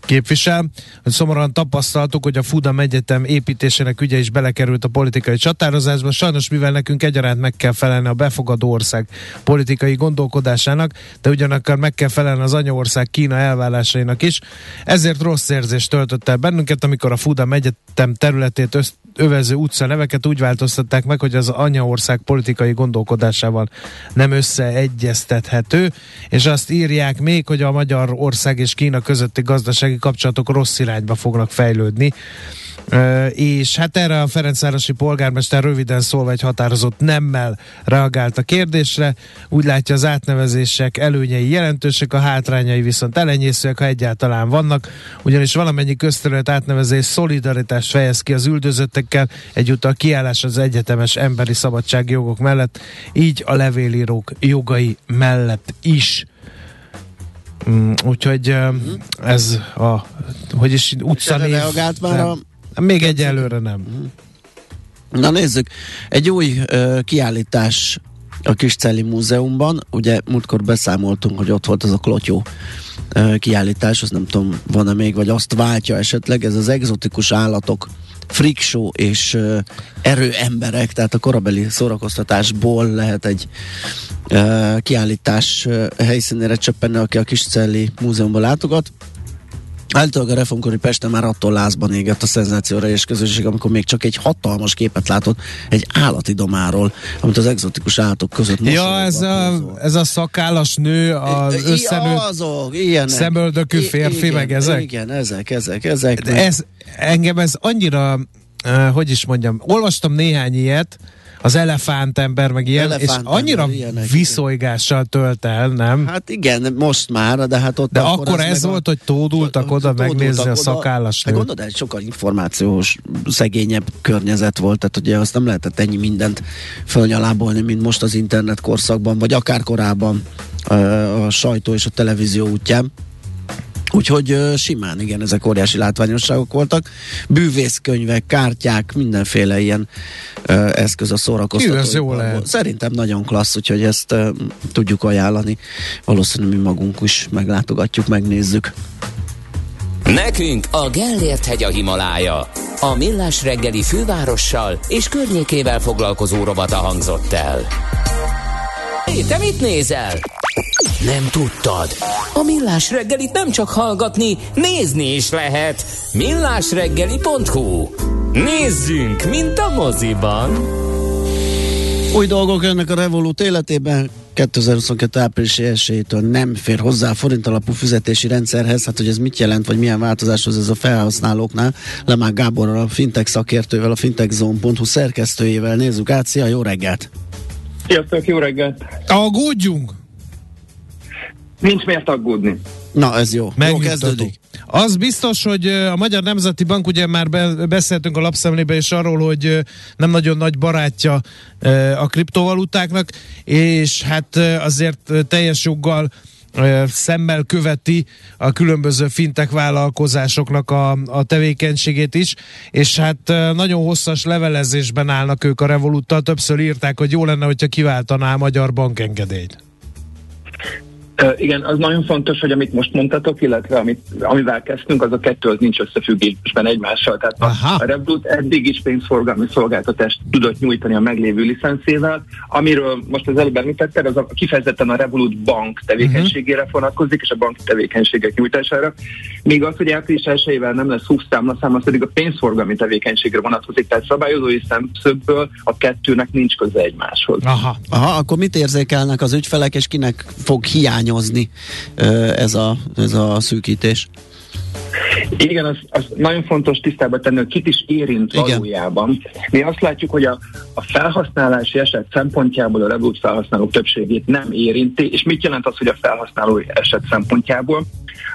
képvisel, hogy szomorúan tapasztaltuk, hogy a Fudam Egyetem építésének ügye is belekerült a politikai csatározásba. Sajnos, mivel nekünk egyaránt meg kell felelni a befogadó ország politikai gondolkodásának, de ugyanakkor meg kell felelni az anyaország Kína elvárásainak is. Ezért rossz érzést töltött el bennünket, amikor a Fudam Egyetem területét össz övező utca neveket úgy változtatták meg, hogy az anyaország politikai gondolkodásával nem összeegyeztethető, és azt írják még, hogy a Magyarország és Kína közötti gazdasági kapcsolatok rossz irányba fognak fejlődni. És hát erre a Ferencvárosi polgármester röviden szólva egy határozott nemmel reagált a kérdésre. Úgy látja az átnevezések előnyei jelentősek, a hátrányai viszont elenyészőek, ha egyáltalán vannak, ugyanis valamennyi közterület átnevezés szolidaritást fejez ki az üldözöttekkel, egyúttal kiállás az egyetemes emberi szabadságjogok mellett, így a levélírók jogai mellett is. Mm, úgyhogy ez a, hogy is És utcanév. erre reagált már nem. Még egyelőre nem. Na nézzük, egy új ö, kiállítás a Kiscelli Múzeumban, ugye múltkor beszámoltunk, hogy ott volt az a klotyó ö, kiállítás, azt nem tudom, van-e még, vagy azt váltja esetleg, ez az egzotikus állatok show és ö, erőemberek, tehát a korabeli szórakoztatásból lehet egy ö, kiállítás ö, helyszínére csöppenni, aki a Kiscelli Múzeumban látogat Állítólag a reformkori Pesten már attól lázban égett a szenzációra és közösség, amikor még csak egy hatalmas képet látott egy állati domáról, amit az egzotikus állatok között Ja, ez a, ez a szakállas nő, az I- összenőtt azok, ilyenek. szemöldökű I- férfi, igen, meg ezek? Igen, ezek, ezek, ezek. De ez, engem ez annyira, uh, hogy is mondjam, olvastam néhány ilyet, az elefántember, meg ilyen, és Elefántember, annyira ilyenek, viszolygással tölt el, nem? Hát igen, most már, de hát ott De akkor ez meg volt, hogy tódultak oda tódultak megnézni a oda. szakállas Hát nőt. gondolod, egy sokkal információs, szegényebb környezet volt, tehát ugye azt nem lehetett ennyi mindent fölnyalábolni, mint most az internet korszakban, vagy akár korábban a sajtó és a televízió útján. Úgyhogy simán, igen, ezek óriási látványosságok voltak. Bűvészkönyvek, kártyák, mindenféle ilyen ö, eszköz a szórakoztató. Hű, ez jó iparból. lehet. Szerintem nagyon klassz, úgyhogy ezt ö, tudjuk ajánlani. Valószínűleg mi magunk is meglátogatjuk, megnézzük. Nekünk a Gellért hegy a Himalája. A Millás reggeli fővárossal és környékével foglalkozó robata hangzott el. Hé, te mit nézel? Nem tudtad? A Millás reggelit nem csak hallgatni, nézni is lehet. millásreggeli.hu Nézzünk, mint a moziban! Új dolgok jönnek a Revolut életében. 2022. április 1 nem fér hozzá a forint alapú fizetési rendszerhez. Hát, hogy ez mit jelent, vagy milyen változáshoz ez a felhasználóknál? Lemák Gáborral, a fintech szakértővel, a fintechzone.hu szerkesztőjével nézzük át. Szia, jó reggelt! Sziasztok, jó reggelt! Aggódjunk! Nincs miért aggódni. Na, ez jó. Jó Megnyugtató. kezdődik. Az biztos, hogy a Magyar Nemzeti Bank, ugye már be, beszéltünk a lapszemlébe is arról, hogy nem nagyon nagy barátja a kriptovalutáknak, és hát azért teljes joggal szemmel követi a különböző fintek vállalkozásoknak a, a tevékenységét is, és hát nagyon hosszas levelezésben állnak ők a Revoluttal, többször írták, hogy jó lenne, hogyha kiváltaná a magyar bankengedélyt. Igen, az nagyon fontos, hogy amit most mondtatok, illetve amit, amivel kezdtünk, az a kettő az nincs összefüggésben egymással. Tehát Aha. a, Revolut eddig is pénzforgalmi szolgáltatást tudott nyújtani a meglévő licenszével, amiről most az előbb említetted, az a, kifejezetten a Revolut bank tevékenységére vonatkozik, és a banki tevékenységek nyújtására. Míg az, hogy április 1 nem lesz 20 számlaszám, az pedig a pénzforgalmi tevékenységre vonatkozik, tehát szabályozói szemszögből a kettőnek nincs köze egymáshoz. Aha. Aha, akkor mit érzékelnek az ügyfelek, és kinek fog hiányozni ez a, ez a szűkítés? Igen, az, az nagyon fontos tisztába tenni, hogy kit is érint Igen. valójában. Mi azt látjuk, hogy a, a felhasználási eset szempontjából a Revolut felhasználók többségét nem érinti, és mit jelent az, hogy a felhasználói eset szempontjából?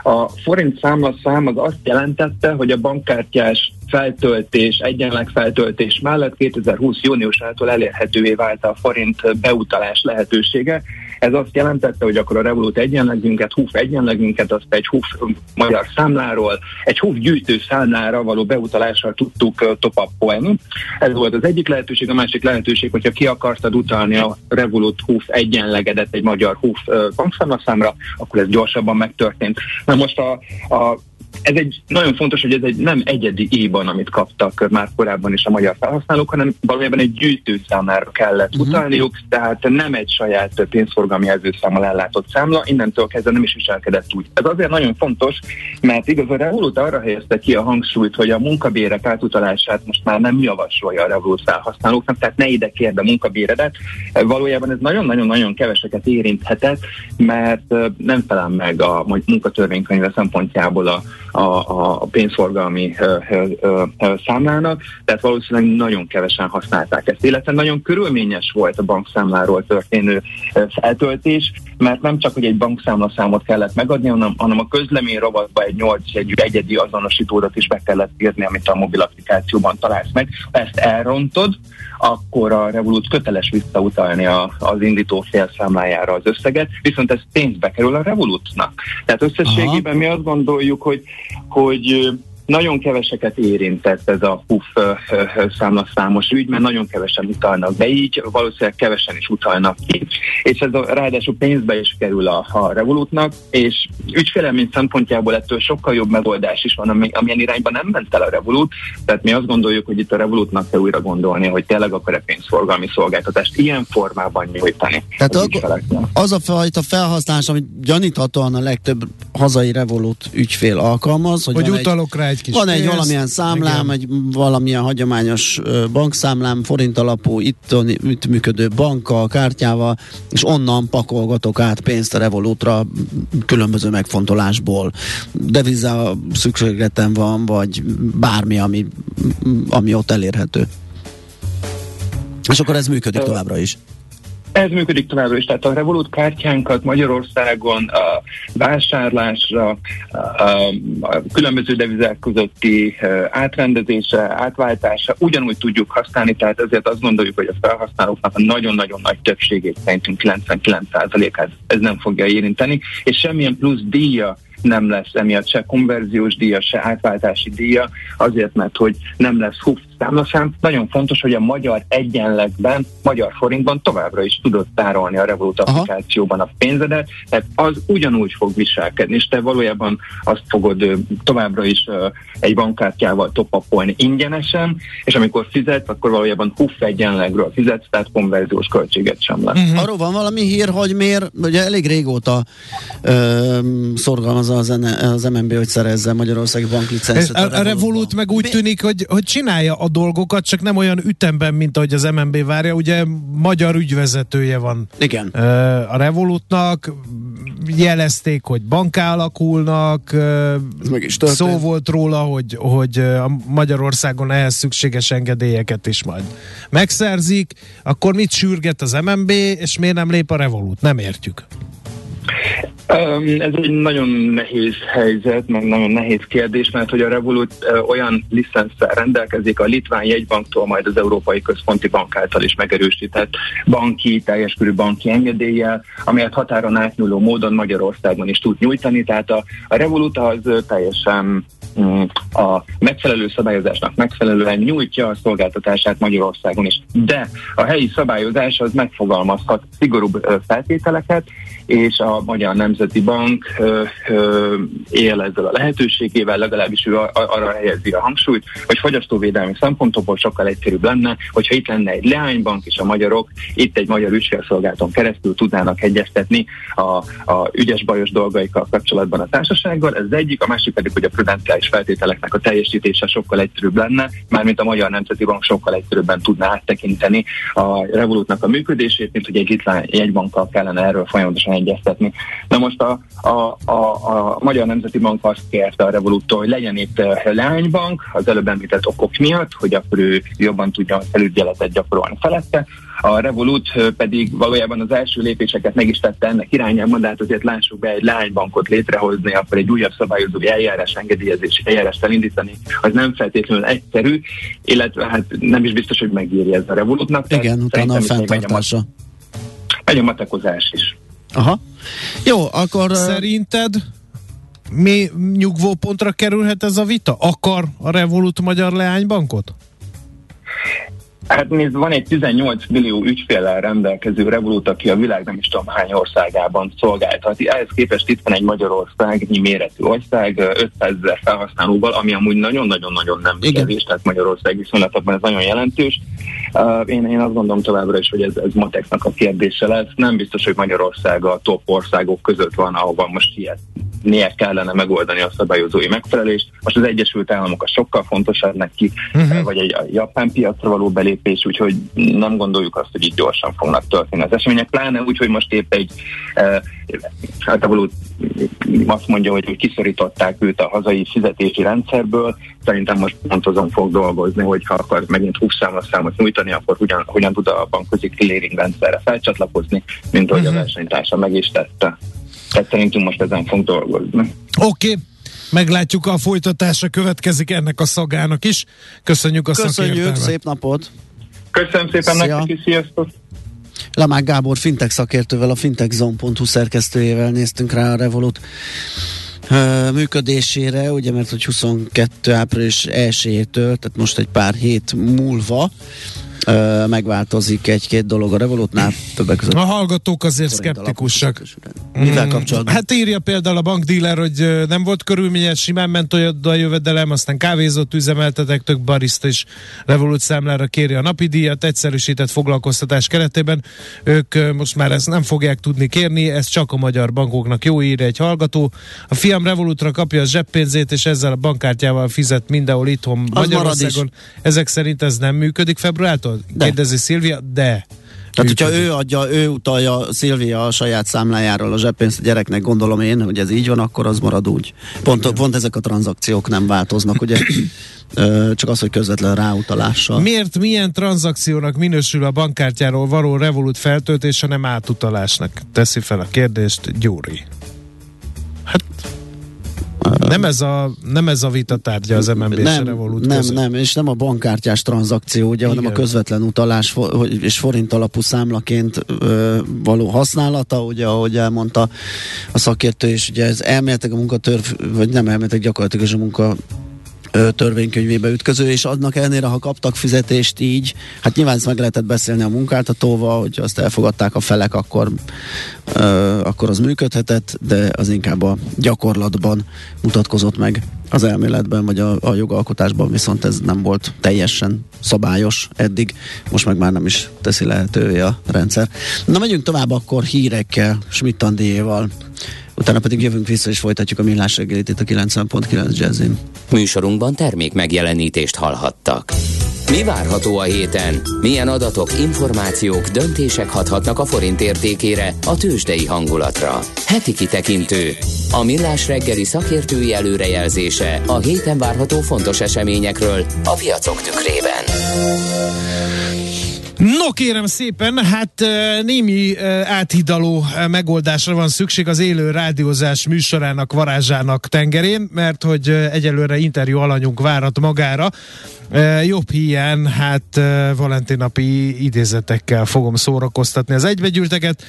A forint számlaszám az azt jelentette, hogy a bankkártyás feltöltés, egyenleg feltöltés mellett 2020 júniusától elérhetővé vált a forint beutalás lehetősége. Ez azt jelentette, hogy akkor a Revolut egyenlegünket, HUF egyenlegünket, azt egy HUF magyar számláról, egy HUF gyűjtő számlára való beutalással tudtuk uh, top Ez volt az egyik lehetőség, a másik lehetőség, hogyha ki akartad utalni a Revolut HUF egyenlegedet egy magyar HUF bankszámlaszámra, akkor ez gyorsabban megtörtént. Na most a, a ez egy nagyon fontos, hogy ez egy nem egyedi IBAN, amit kaptak már korábban is a magyar felhasználók, hanem valójában egy gyűjtőszámlára kellett uh-huh. utalniuk, tehát nem egy saját pénzforgalmi jelzőszámmal ellátott számla, innentől kezdve nem is viselkedett úgy. Ez azért nagyon fontos, mert igaz a Revolut arra helyezte ki a hangsúlyt, hogy a munkabérek átutalását most már nem javasolja a Revolut felhasználóknak, tehát ne ide kérd a munkabéredet. Valójában ez nagyon-nagyon-nagyon keveseket érinthetett, mert nem felel meg a munkatörvénykönyve szempontjából a a, a pénzforgalmi ö, ö, ö, számlának, tehát valószínűleg nagyon kevesen használták ezt, illetve nagyon körülményes volt a bankszámláról történő feltöltés, mert nem csak, hogy egy bankszámlaszámot kellett megadni, hanem, hanem a közlemény rovatba egy 8 egy egyedi azonosítódat is be kellett írni, amit a mobil applikációban találsz meg. Ha ezt elrontod, akkor a Revolut köteles visszautalni a, az indító fél számlájára az összeget, viszont ez pénzbe kerül a Revolutnak. Tehát összességében Aha. mi azt gondoljuk, hogy, hogy nagyon keveseket érintett ez a PUF számlaszámos ügy, mert nagyon kevesen utalnak be így, valószínűleg kevesen is utalnak ki. és ez a, ráadásul pénzbe is kerül a, a Revolutnak, és ügyfélelmény szempontjából ettől sokkal jobb megoldás is van, ami, amilyen irányban nem ment el a Revolut, tehát mi azt gondoljuk, hogy itt a Revolutnak kell újra gondolni, hogy tényleg akar-e pénzforgalmi szolgáltatást ilyen formában nyújtani. Tehát az, az a fajta felhasználás, amit gyaníthatóan a legtöbb hazai Revolut ügyfél alkalmaz, hogy, hogy utalok egy, rá egy kis Van egy pénzt, valamilyen számlám, igen. egy valamilyen hagyományos bankszámlám, forint alapú, itt, itt működő bankkal, kártyával, és onnan pakolgatok át pénzt a Revolutra különböző megfontolásból. Deviza szükségletem van, vagy bármi, ami, ami ott elérhető. És akkor ez működik továbbra is. Ez működik továbbra is, tehát a Revolut kártyánkat Magyarországon a vásárlásra, a, a különböző devizák közötti átrendezése, átváltása ugyanúgy tudjuk használni, tehát ezért azt gondoljuk, hogy a felhasználóknak a nagyon-nagyon nagy többségét, szerintünk 99%-át ez nem fogja érinteni, és semmilyen plusz díja nem lesz emiatt se konverziós díja, se átváltási díja, azért, mert hogy nem lesz HUF számlaszám. Nagyon fontos, hogy a magyar egyenlegben, magyar forintban továbbra is tudod tárolni a Revolut applikációban a pénzedet, tehát az ugyanúgy fog viselkedni, és te valójában azt fogod továbbra is egy bankkártyával topapolni ingyenesen, és amikor fizetsz, akkor valójában HUF egyenlegről fizetsz, tehát konverziós költséget sem lesz. Uh-huh. Arról van valami hír, hogy miért, ugye elég régóta ö, szorgalmaz az, az MNB, hogy szerezze Magyarországi banklicencet. A, a, a Revolut meg úgy Mi? tűnik, hogy, hogy csinálja a dolgokat, csak nem olyan ütemben, mint ahogy az MNB várja. Ugye magyar ügyvezetője van Igen. a Revolutnak, jelezték, hogy banká alakulnak, szó volt róla, hogy, hogy a Magyarországon ehhez szükséges engedélyeket is majd megszerzik, akkor mit sürget az MNB, és miért nem lép a Revolut? Nem értjük. Ez egy nagyon nehéz helyzet, meg nagyon nehéz kérdés, mert hogy a Revolut olyan licenszel rendelkezik a Litván jegybanktól, majd az Európai Központi Bank által is megerősített banki, teljes körű banki engedéllyel, amelyet határon átnyúló módon Magyarországon is tud nyújtani, tehát a, a Revolut az teljesen mm, a megfelelő szabályozásnak megfelelően nyújtja a szolgáltatását Magyarországon is. De a helyi szabályozás az megfogalmazhat szigorúbb feltételeket, és a Magyar Nemzeti Bank ö, ö, él ezzel a lehetőségével, legalábbis ő arra helyezi a hangsúlyt, hogy fogyasztóvédelmi szempontokból sokkal egyszerűbb lenne, hogyha itt lenne egy leánybank, és a magyarok itt egy magyar ügyfélszolgálaton keresztül tudnának egyeztetni a, a ügyes-bajos dolgaikkal kapcsolatban a társasággal. Ez egyik, a másik pedig, hogy a prudenciális feltételeknek a teljesítése sokkal egyszerűbb lenne, mármint a Magyar Nemzeti Bank sokkal egyszerűbben tudná áttekinteni a Revolutnak a működését, mint hogy egy litván jegybankkal kellene erről folyamatosan egyeztetni. Na most a, a, a, a Magyar Nemzeti Bank azt kérte a Revoluttól, hogy legyen itt leánybank az előbb említett okok miatt, hogy akkor ő jobban tudja felügyeletet gyakorolni felette. A Revolut pedig valójában az első lépéseket meg is tette ennek irányában, de hát azért lássuk be egy lánybankot létrehozni, akkor egy újabb szabályozó eljárás, engedélyezési eljárást elindítani, az nem feltétlenül egyszerű, illetve hát nem is biztos, hogy megírja ez a Revolutnak. Igen, utána a fenntartása. Egy a matekozás is. Aha. Jó, akkor... Szerinted mi nyugvópontra kerülhet ez a vita? Akar a Revolut magyar leánybankot? Hát nézd, van egy 18 millió ügyféllel rendelkező Revolut, aki a világ nem is tudom hány országában szolgáltat. Ehhez képest itt van egy Magyarországnyi méretű ország, 500 ezer felhasználóval, ami amúgy nagyon-nagyon-nagyon nem kevés, tehát Magyarország viszonylatban ez nagyon jelentős. Én, én azt gondolom továbbra is, hogy ez, ez Matexnak a kérdése lesz. Nem biztos, hogy Magyarország a top országok között van, ahova most ilyet miért kellene megoldani a szabályozói megfelelést. Most az Egyesült Államok a sokkal fontosabb neki, uh-huh. vagy egy a japán piacra való belépés, úgyhogy nem gondoljuk azt, hogy így gyorsan fognak történni az események, pláne úgy, hogy most épp egy hát való azt mondja, hogy, hogy kiszorították őt a hazai fizetési rendszerből, szerintem most pont azon fog dolgozni, hogy ha akar megint 20 számot nyújtani, akkor hogyan, hogyan tud a bankközi clearing rendszerre felcsatlakozni, mint ahogy uh-huh. a versenytársa meg is tette. Tehát szerintünk most ezen fog dolgozni. Oké. Okay. Meglátjuk a folytatása következik ennek a szagának is. Köszönjük a Köszönjük, szakértelmet. szép napot! Köszönöm szépen Szia. nektek is, sziasztok! Lamák Gábor fintech szakértővel, a fintechzone.hu szerkesztőjével néztünk rá a Revolut működésére, ugye mert hogy 22 április 1 tehát most egy pár hét múlva megváltozik egy-két dolog a Revolutnál, többek között. A hallgatók azért szkeptikusak. Mivel Mm, kapcsolatban? Hát írja például a bankdíler, hogy nem volt körülményes, simán ment a jövedelem, aztán kávézott üzemeltetek, tök barista is Revolut számlára kéri a napi díjat, egyszerűsített foglalkoztatás keretében. Ők most már ezt nem fogják tudni kérni, ez csak a magyar bankoknak jó írja egy hallgató. A fiam Revolutra kapja a zseppénzét, és ezzel a bankkártyával fizet mindenhol itthon Magyarországon. Ezek szerint ez nem működik februártól? De. Kérdezi Szilvia, de. Tehát, hogyha ő adja, ő utalja Szilvia a saját számlájáról a zseppénzt a gyereknek, gondolom én, hogy ez így van, akkor az marad úgy. Pont, pont ezek a tranzakciók nem változnak, ugye? Csak az, hogy közvetlen ráutalással. Miért milyen tranzakciónak minősül a bankkártyáról való Revolut feltöltés, hanem átutalásnak? Teszi fel a kérdést Gyuri. Hát nem ez a, nem ez a vita tárgya az MNB nem, Revolut nem, között. nem, és nem a bankkártyás tranzakció, ugye, hanem a Igen. közvetlen utalás és forint alapú számlaként ö, való használata, ugye, ahogy elmondta a szakértő, és ugye ez elméletek a munkatörv, vagy nem elméletek, gyakorlatilag is a munka törvénykönyvébe ütköző, és adnak ellenére, ha kaptak fizetést így, hát nyilván ezt meg lehetett beszélni a munkáltatóval, hogy azt elfogadták a felek, akkor, ö, akkor az működhetett, de az inkább a gyakorlatban mutatkozott meg az elméletben, vagy a, a jogalkotásban viszont ez nem volt teljesen szabályos eddig, most meg már nem is teszi lehetővé a rendszer. Na megyünk tovább akkor hírekkel, Schmidt Andéjéval, utána pedig jövünk vissza és folytatjuk a millás reggelit itt a 90.9 Jazzin. Műsorunkban termék megjelenítést hallhattak. Mi várható a héten? Milyen adatok, információk, döntések hathatnak a forint értékére, a tőzsdei hangulatra? Heti kitekintő. A millás reggeli szakértői előrejelzése a héten várható fontos eseményekről a piacok tükrében. No kérem szépen, hát némi áthidaló megoldásra van szükség az élő rádiózás műsorának varázsának tengerén, mert hogy egyelőre interjú alanyunk várat magára. Jobb hiány, hát eh, Valentin napi idézetekkel fogom szórakoztatni az egybegyűlteket.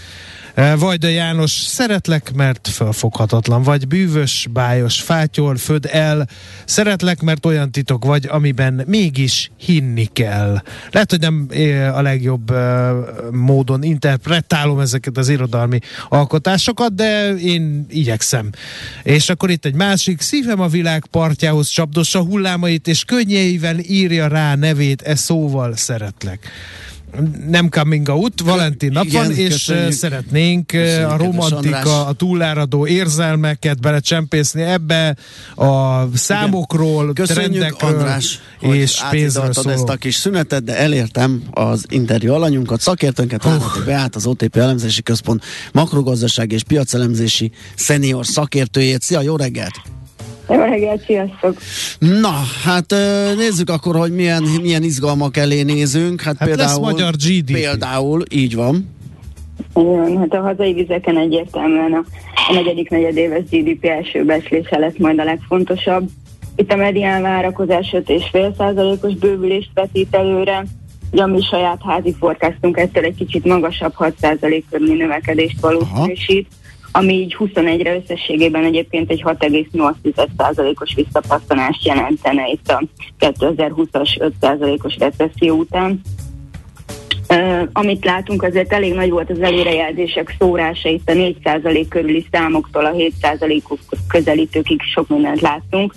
Eh, Vajda János, szeretlek, mert felfoghatatlan vagy, bűvös, bájos, fátyol, föd el, szeretlek, mert olyan titok vagy, amiben mégis hinni kell. Lehet, hogy nem eh, a legjobb eh, módon interpretálom ezeket az irodalmi alkotásokat, de én igyekszem. És akkor itt egy másik, szívem a világ partjához csapdossa hullámait, és könnyeivel írja rá nevét, e szóval szeretlek nem coming out, Valentin nap Igen, van, és köszönjük. szeretnénk Köszönjük, a romantika, a túláradó érzelmeket belecsempészni ebbe, a számokról, Köszönjük trendekről András, és pénzről szóló. ezt a kis szünetet, de elértem az interjú alanyunkat, szakértőnket, Hallgatók Beát, az OTP elemzési központ makrogazdasági és piacelemzési szenior szakértőjét. Szia, jó reggelt! Jó reggelt, sziasztok! Na, hát nézzük akkor, hogy milyen, milyen izgalmak elé nézünk. Hát, Hát lesz például, magyar GDP. Például, így van. Igen, hát a hazai vizeken egyértelműen a, a negyedik negyedéves GDP első becslése lesz majd a legfontosabb. Itt a medián várakozás 5,5%-os bővülést vetít előre, ugye a mi saját házi forecastunk ettől egy kicsit magasabb 6% körüli növekedést valószínűsít, ami így 21-re összességében egyébként egy 6,8%-os visszapasztanást jelentene itt a 2020-as 5%-os recesszió után. Uh, amit látunk, azért elég nagy volt az előrejelzések szórása, itt a 4% körüli számoktól a 7%-ok közelítőkig sok mindent láttunk,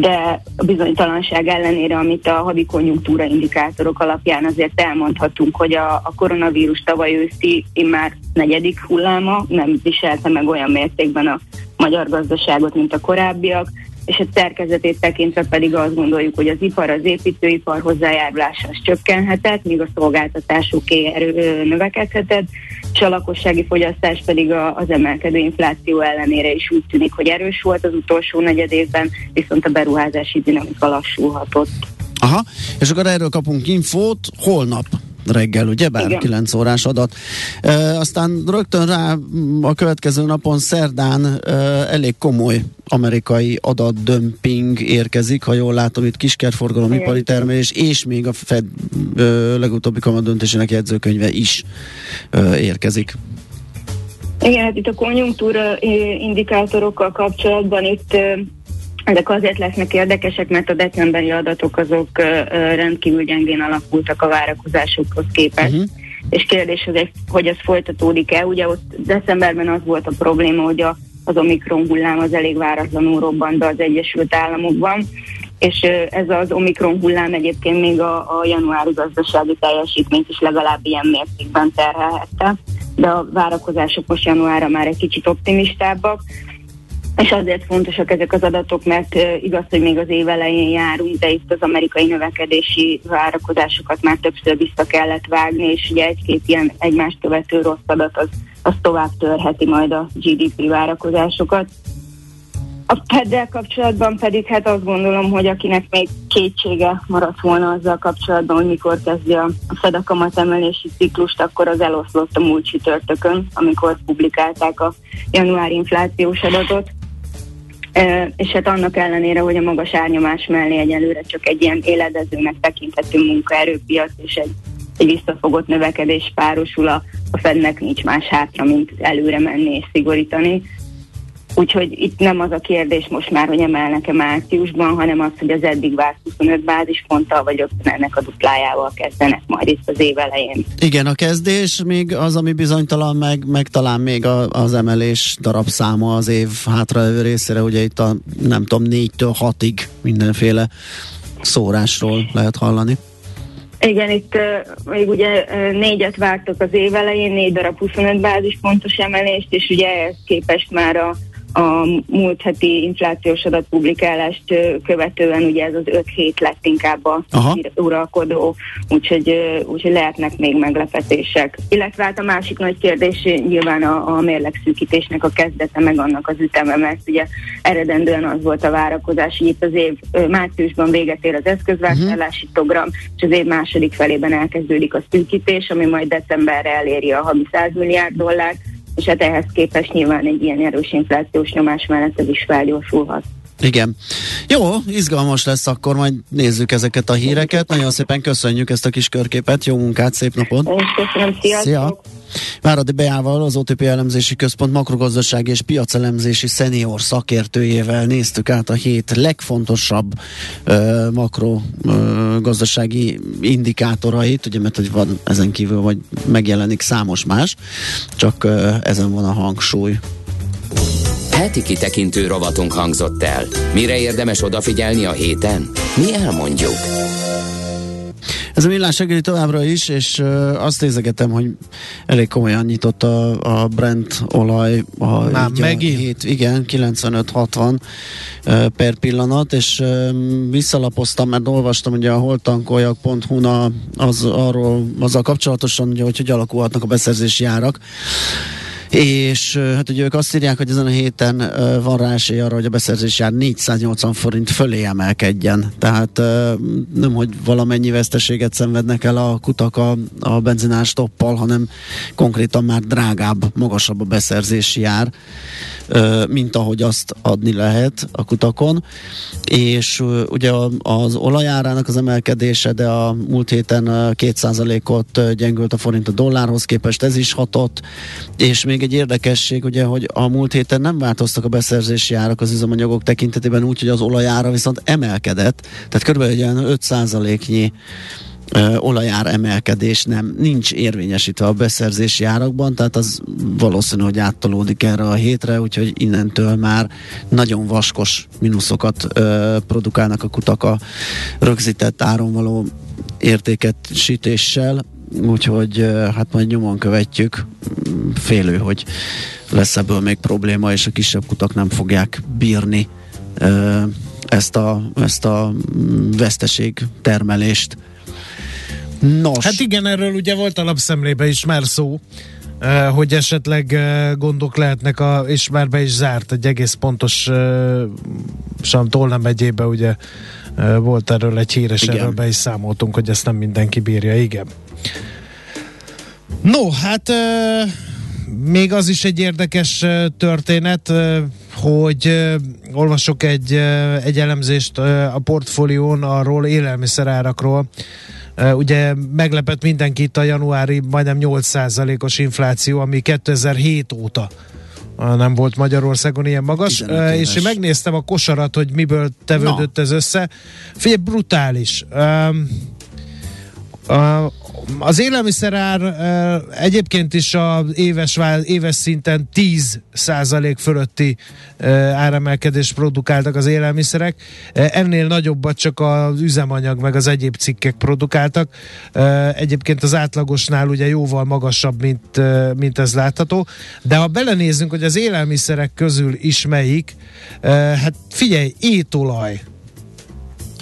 de a bizonytalanság ellenére, amit a havi konjunktúra indikátorok alapján azért elmondhatunk, hogy a, a koronavírus tavaly őszi már negyedik hulláma nem viselte meg olyan mértékben a magyar gazdaságot, mint a korábbiak, és a szerkezetét tekintve pedig azt gondoljuk, hogy az ipar, az építőipar hozzájárulása az csökkenhetett, míg a szolgáltatások erő növekedhetett, és a lakossági fogyasztás pedig a, az emelkedő infláció ellenére is úgy tűnik, hogy erős volt az utolsó negyed évben, viszont a beruházási dinamika lassulhatott. Aha, és akkor erről kapunk infót holnap reggel, ugye? Bár Igen. 9 órás adat. E, aztán rögtön rá m, a következő napon szerdán e, elég komoly amerikai adatdömping érkezik, ha jól látom, itt kiskerforgalom, ipari termelés, és még a Fed e, legutóbbi kamat döntésének jegyzőkönyve is e, érkezik. Igen, hát itt a konjunktúra indikátorokkal kapcsolatban itt ezek azért lesznek érdekesek, mert a decemberi adatok azok rendkívül gyengén alakultak a várakozásokhoz képest. Uh-huh. És kérdés, hogy ez, hogy ez folytatódik-e. Ugye ott decemberben az volt a probléma, hogy a, az Omikron hullám az elég váratlanul robbant be az Egyesült Államokban, és ez az Omikron hullám egyébként még a, a januári gazdasági teljesítményt is legalább ilyen mértékben terhelhette, de a várakozások most januárra már egy kicsit optimistábbak, és azért fontosak ezek az adatok, mert igaz, hogy még az év elején járunk, de itt az amerikai növekedési várakozásokat már többször vissza kellett vágni, és ugye egy-két ilyen egymást követő rossz adat az, az tovább törheti majd a GDP várakozásokat. A fed kapcsolatban pedig hát azt gondolom, hogy akinek még kétsége maradt volna azzal kapcsolatban, hogy mikor kezdje a Fed a kamatemelési ciklust, akkor az eloszlott a múlt csütörtökön, amikor publikálták a januári inflációs adatot és hát annak ellenére, hogy a magas árnyomás mellé egyelőre csak egy ilyen éledezőnek tekinthető munkaerőpiac és egy, egy visszafogott növekedés párosul, a, a Fednek nincs más hátra, mint előre menni és szigorítani. Úgyhogy itt nem az a kérdés most már, hogy emelnek-e márciusban, hanem az, hogy az eddig várt 25 bázisponttal, vagy rögtön ennek a duplájával kezdenek majd itt az év elején. Igen, a kezdés még az, ami bizonytalan, meg, meg talán még a, az emelés darabszáma az év hátralévő részére, ugye itt a nem tudom, 4-től 6-ig mindenféle szórásról lehet hallani. Igen, itt uh, még ugye uh, négyet vártak az év elején, négy darab 25 bázispontos emelést, és ugye ehhez képest már a a múlt heti inflációs adatpublikálást követően ugye ez az öt hét lett inkább a Aha. uralkodó, úgyhogy, úgyhogy lehetnek még meglepetések. Illetve hát a másik nagy kérdés nyilván a, a mérlegszűkítésnek a kezdete, meg annak az üteme, mert ugye eredendően az volt a várakozás, hogy itt az év márciusban véget ér az eszközvásárlási uh-huh. program, és az év második felében elkezdődik a szűkítés, ami majd decemberre eléri a havi 100 milliárd dollárt, és hát ehhez képest nyilván egy ilyen erős inflációs nyomás mellett ez is felgyorsulhat. Igen. Jó, izgalmas lesz akkor, majd nézzük ezeket a híreket. Nagyon szépen köszönjük ezt a kis körképet, jó munkát, szép napot! Köszönöm, sziasztok! Szia! Váradi Beával, az OTP elemzési központ makrogazdasági és piacelemzési szenior szakértőjével néztük át a hét legfontosabb uh, makrogazdasági indikátorait, ugye mert hogy van ezen kívül, vagy megjelenik számos más, csak uh, ezen van a hangsúly. Heti kitekintő rovatunk hangzott el. Mire érdemes odafigyelni a héten? Mi elmondjuk. Ez a millás segíti továbbra is, és azt nézegetem, hogy elég komolyan nyitott a, a Brent olaj. A, Már megint? Hét, igen, 95-60 uh, per pillanat, és uh, visszalapoztam, mert olvastam ugye a holtankoljak.hu-na az, arról, azzal kapcsolatosan, ugye, hogy hogy alakulhatnak a beszerzési árak és hát ugye ők azt írják, hogy ezen a héten van rá esély arra, hogy a beszerzés jár 480 forint fölé emelkedjen. Tehát nem, hogy valamennyi veszteséget szenvednek el a kutak a, a benzinás toppal, hanem konkrétan már drágább, magasabb a beszerzési ár, mint ahogy azt adni lehet a kutakon. És ugye az olajárának az emelkedése, de a múlt héten 2%-ot gyengült a forint a dollárhoz képest, ez is hatott, és még egy érdekesség, ugye, hogy a múlt héten nem változtak a beszerzési árak az üzemanyagok tekintetében úgy, hogy az olajára viszont emelkedett, tehát körülbelül egy olyan 5%-nyi olajár emelkedés nem nincs érvényesítve a beszerzési árakban, tehát az valószínű, hogy áttolódik erre a hétre, úgyhogy innentől már nagyon vaskos mínuszokat ö, produkálnak a kutak a rögzített áron való értékesítéssel, úgyhogy hát majd nyomon követjük, félő, hogy lesz ebből még probléma, és a kisebb kutak nem fogják bírni ezt a, ezt a veszteség termelést. Nos. Hát igen, erről ugye volt alapszemlébe is már szó, hogy esetleg gondok lehetnek, a, és már be is zárt egy egész pontos Tolna megyébe, ugye volt erről egy híres, igen. erről be is számoltunk, hogy ezt nem mindenki bírja, igen. No, hát euh, még az is egy érdekes történet, hogy olvasok egy, egy elemzést a portfólión arról élelmiszerárakról. Ugye meglepett mindenkit a januári majdnem 8%-os infláció, ami 2007 óta nem volt Magyarországon ilyen magas, 15 és én megnéztem a kosarat, hogy miből tevődött ez össze. Figyelj, brutális. Um, a, az élelmiszerár egyébként is a éves, éves szinten 10 százalék fölötti áremelkedést produkáltak az élelmiszerek. Ennél nagyobbat csak az üzemanyag meg az egyéb cikkek produkáltak. Egyébként az átlagosnál ugye jóval magasabb, mint, mint ez látható. De ha belenézzünk, hogy az élelmiszerek közül is melyik, hát figyelj, étolaj,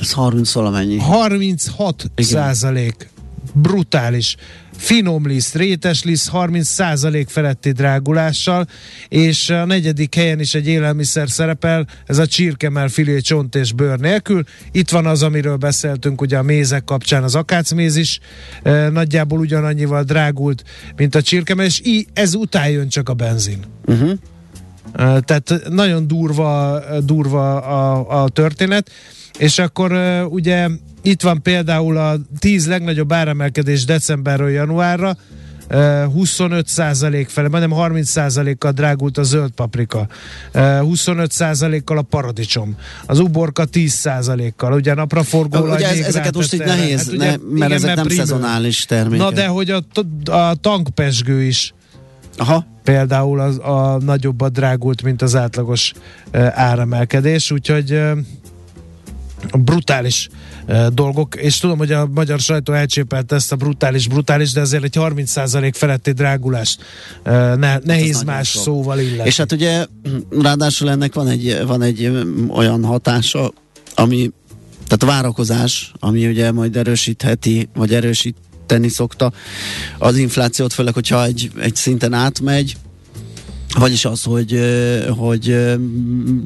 Ez 30 valamennyi. 36 Igen. százalék. Brutális. Finom liszt, rétes liszt 30 százalék feletti drágulással, és a negyedik helyen is egy élelmiszer szerepel, ez a csirkemel filé csont és bőr nélkül. Itt van az, amiről beszéltünk, ugye a mézek kapcsán az akácméz is e, nagyjából ugyanannyival drágult, mint a csirkemel, és í, ez után jön csak a benzin. Uh-huh. Tehát nagyon durva, durva a, a történet, és akkor ö, ugye itt van például a 10 legnagyobb áremelkedés decemberről januárra, ö, 25 fele, majdnem 30 kal drágult a zöld paprika, ö, 25 kal a paradicsom, az uborka 10 kal ugye napraforgó Ugye ez, ezeket most így nehéz, hát ugye, ne, mert ezek nem primőr. szezonális termékek. Na de hogy a, a tankpesgő is Aha. például az, a nagyobbat drágult, mint az átlagos e, áremelkedés, úgyhogy e, brutális e, dolgok, és tudom, hogy a magyar sajtó elcsépelte ezt a brutális, brutális, de azért egy 30% feletti drágulást e, ne, nehéz nagyon más sok. szóval illetni. És hát ugye ráadásul ennek van egy, van egy mm, olyan hatása, ami tehát a várakozás, ami ugye majd erősítheti, vagy erősíteni szokta az inflációt, főleg, hogyha egy, egy szinten átmegy, vagyis az, hogy, hogy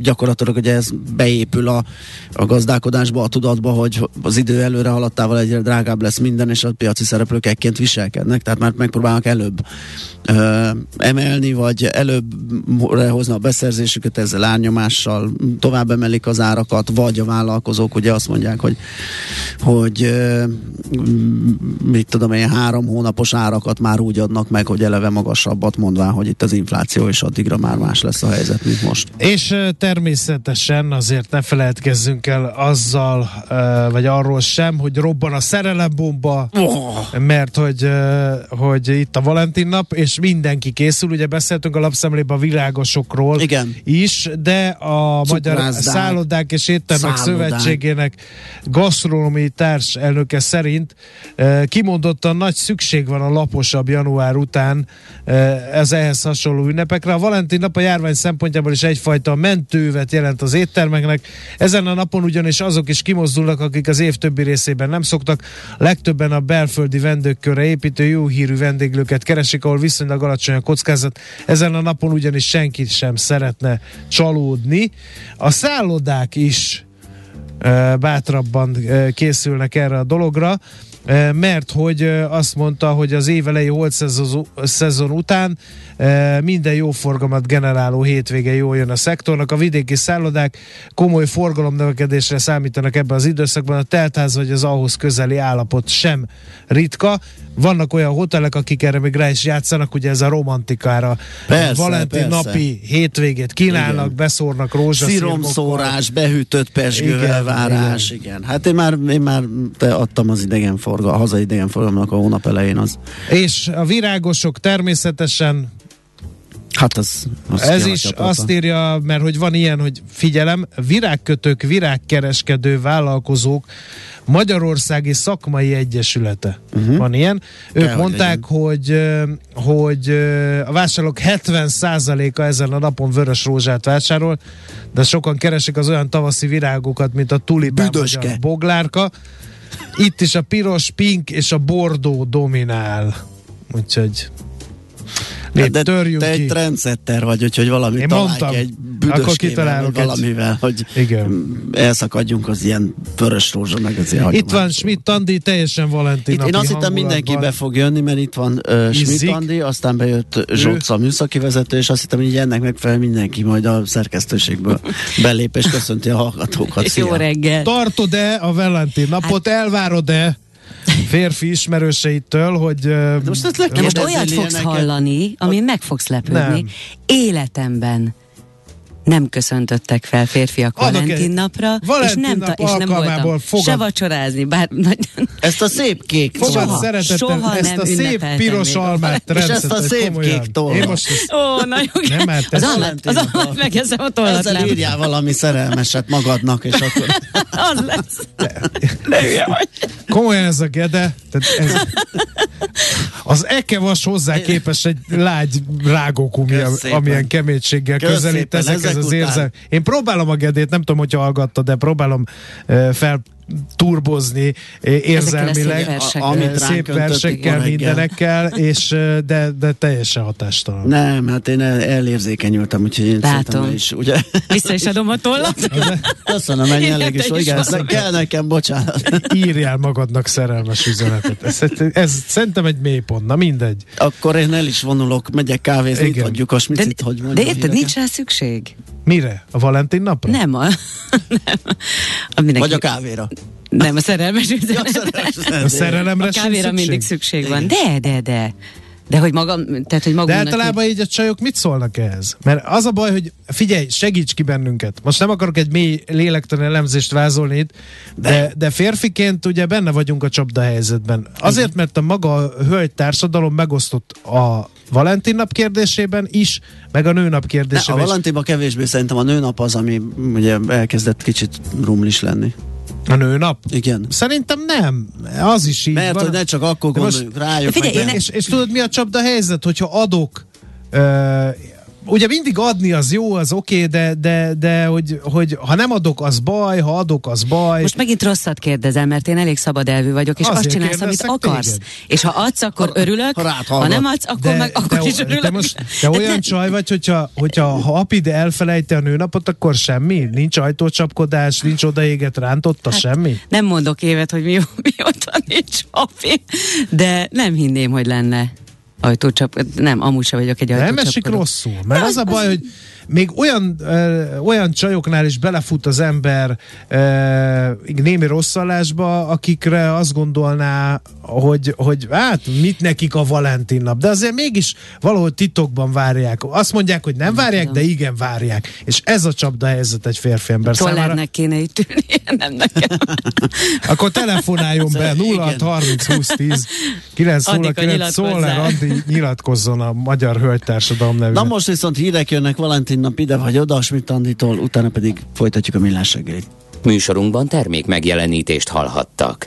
gyakorlatilag ugye ez beépül a, a gazdálkodásba, a tudatba, hogy az idő előre haladtával egyre drágább lesz minden, és a piaci szereplők ekként viselkednek, tehát már megpróbálnak előbb ö, emelni, vagy előbb hozni a beszerzésüket ezzel árnyomással, tovább emelik az árakat, vagy a vállalkozók ugye azt mondják, hogy, hogy ö, mit tudom én, három hónapos árakat már úgy adnak meg, hogy eleve magasabbat mondván, hogy itt az infláció, és addigra már más lesz a helyzet, mint most. És természetesen azért ne feledkezzünk el azzal, vagy arról sem, hogy robban a szerelembomba, Oh. mert hogy, hogy itt a Valentin nap, és mindenki készül, ugye beszéltünk a lapszemlében a virágosokról Igen. is, de a Magyar Szállodák és Éttermek szállodák. Szövetségének gasztronómiai társ elnöke szerint kimondottan nagy szükség van a laposabb január után ez ehhez hasonló ünnepekre. A Valentin nap a járvány szempontjából is egyfajta mentővet jelent az éttermeknek. Ezen a napon ugyanis azok is kimozdulnak, akik az év többi részében nem szoktak. Legtöbben a belföldi vendégkörre építő jó hírű vendéglőket keresik, ahol viszonylag alacsony a kockázat. Ezen a napon ugyanis senki sem szeretne csalódni. A szállodák is bátrabban készülnek erre a dologra, mert hogy azt mondta, hogy az évelei holt szezon, után minden jó forgalmat generáló hétvége jól jön a szektornak. A vidéki szállodák komoly forgalomnövekedésre számítanak ebben az időszakban. A teltház vagy az ahhoz közeli állapot sem ritka. Vannak olyan hotelek, akik erre még rá is játszanak, ugye ez a romantikára. Persze, Valentin persze. napi hétvégét kínálnak, Igen. beszórnak rózsaszírmokkal. Behűtött pesgő Igen, igen. igen. Hát én már, én már te adtam az idegenforgal, a hazai idegenforgalomnak a hónap elején az. És a virágosok természetesen Hát az, az Ez is azt írja, mert hogy van ilyen, hogy figyelem, virágkötők, virágkereskedő vállalkozók Magyarországi Szakmai Egyesülete. Uh-huh. Van ilyen. Ők Dehogy mondták, hogy, hogy a vásárlók 70%-a ezen a napon vörös rózsát vásárol, de sokan keresik az olyan tavaszi virágokat, mint a tulipán vagy a boglárka. Itt is a piros, pink és a bordó dominál. Úgyhogy Lép, de törjünk te ki. egy trendsetter vagy, úgyhogy valami Én mondtam. egy Akkor kitalálok egy- valamivel, hogy Igen. elszakadjunk az ilyen vörös rózsa, meg az ilyen Itt van Schmidt Andi, teljesen Valentin Itt én azt hittem mindenki be fog jönni, mert itt van uh, Schmidt. Andi, aztán bejött Zsocz a műszaki vezető, és azt hittem, hogy ennek megfelelően mindenki majd a szerkesztőségből belép, és köszönti a hallgatókat. Jó reggel. Tartod-e a Valentin napot? Elvárod-e? Férfi ismerőseitől, hogy... ö, most most olyat fogsz hallani, ami meg fogsz lepődni. Nem. Életemben nem köszöntöttek fel férfiak Adok Valentin egy- napra, Valentin és nem, nap ta, és nem voltam fogad- se vacsorázni, bár nagyon, Ezt a szép kék Fogad Soha, szeretettel soha ezt nem a szép piros almát És ezt a szép komolyan. kék tollat. Én most ezt Ó, nagyon Nem, hát az ez almát, az almát megeszem a tollat, Ezzel nem. írjál valami szerelmeset magadnak, és akkor... Az lesz. De hülye vagy. komolyan ez a gede, tehát ez, az ekevas hozzá képes egy lágy rágókumi, Kösz szépen. amilyen keménységgel Kösz közelít szépen, ezekhez ezek az érzem. Én próbálom a gedét, nem tudom, hogyha hallgatta, de próbálom fel turbozni érzelmileg, szép versekkel. Amit szép versekkel, mindenekkel, és de, de teljesen hatástalan. Nem, hát én el, elérzékenyültem, úgyhogy én Látom. is, ugye? Vissza is adom a tollat. Köszönöm, ennyi elég is. értem is Igen, valami. kell nekem, bocsánat. Írjál magadnak szerelmes üzenetet. Ez, ez szerintem egy mélypont, na mindegy. Akkor én el is vonulok, megyek kávézni, adjuk a De, smicit, hogy de mondjam. érted, híreket. nincs rá szükség. Mire? A Valentin napra? Nem a... Nem. A mindenki, Vagy a kávéra. Nem, a szerelmes üzenet. A szerelemre A kávéra szükség? mindig szükség van. De, de, de. De hogy magam, tehát hogy De magunknak... általában így a csajok mit szólnak ehhez? Mert az a baj, hogy figyelj, segíts ki bennünket. Most nem akarok egy mély lélektani elemzést vázolni itt, de, de férfiként ugye benne vagyunk a csapda helyzetben. Azért, mert a maga a hölgy társadalom megosztott a Valentin nap kérdésében is, meg a nőnap Ne, a kérdésében. Valentinban kevésbé szerintem a nőnap az, ami ugye elkezdett kicsit rumlis lenni. A nőnap? Igen. Szerintem nem. Az is így Mert van. hogy ne csak akkor gondoljuk rájuk. Figyelj, meg én és, és tudod mi a csapda helyzet, hogyha adok ö, ugye mindig adni az jó, az oké, okay, de, de, de hogy, hogy ha nem adok, az baj, ha adok, az baj. Most megint rosszat kérdezel, mert én elég szabad elvű vagyok, és Azért azt csinálsz, amit akarsz. téged. És ha adsz, akkor örülök, ha rád ha hallgat. nem adsz, akkor meg akkor is örülök. de, most, de olyan csaj vagy, hogyha, hogyha ha apid elfelejti a nőnapot, akkor semmi? Nincs ajtócsapkodás, nincs odaéget rántotta, hát, semmi? Nem mondok évet, hogy mi, mióta nincs papi, de nem hinném, hogy lenne ajtócsap. Nem, amúgy sem vagyok egy Nem ajtócsapkodó. esik rosszul, mert az a baj, hogy még olyan, ö, olyan csajoknál is belefut az ember ö, némi rosszallásba, akikre azt gondolná, hogy, hogy hát mit nekik a Valentin nap, de azért mégis valahol titokban várják. Azt mondják, hogy nem várják, de igen várják. És ez a csapda helyzet egy férfi ember számára. Tollernek kéne itt ülni, nem nekem. Akkor telefonáljon be 06 30 20 10 Annika, 909 Szoller nyilatkozzál. Andi nyilatkozzon a Magyar Hölgytársadalom nevében. Na most viszont hírek jönnek Valentin nap ide vagy oda, Schmidt Anditól, utána pedig folytatjuk a millás reggelit. Műsorunkban termék megjelenítést hallhattak.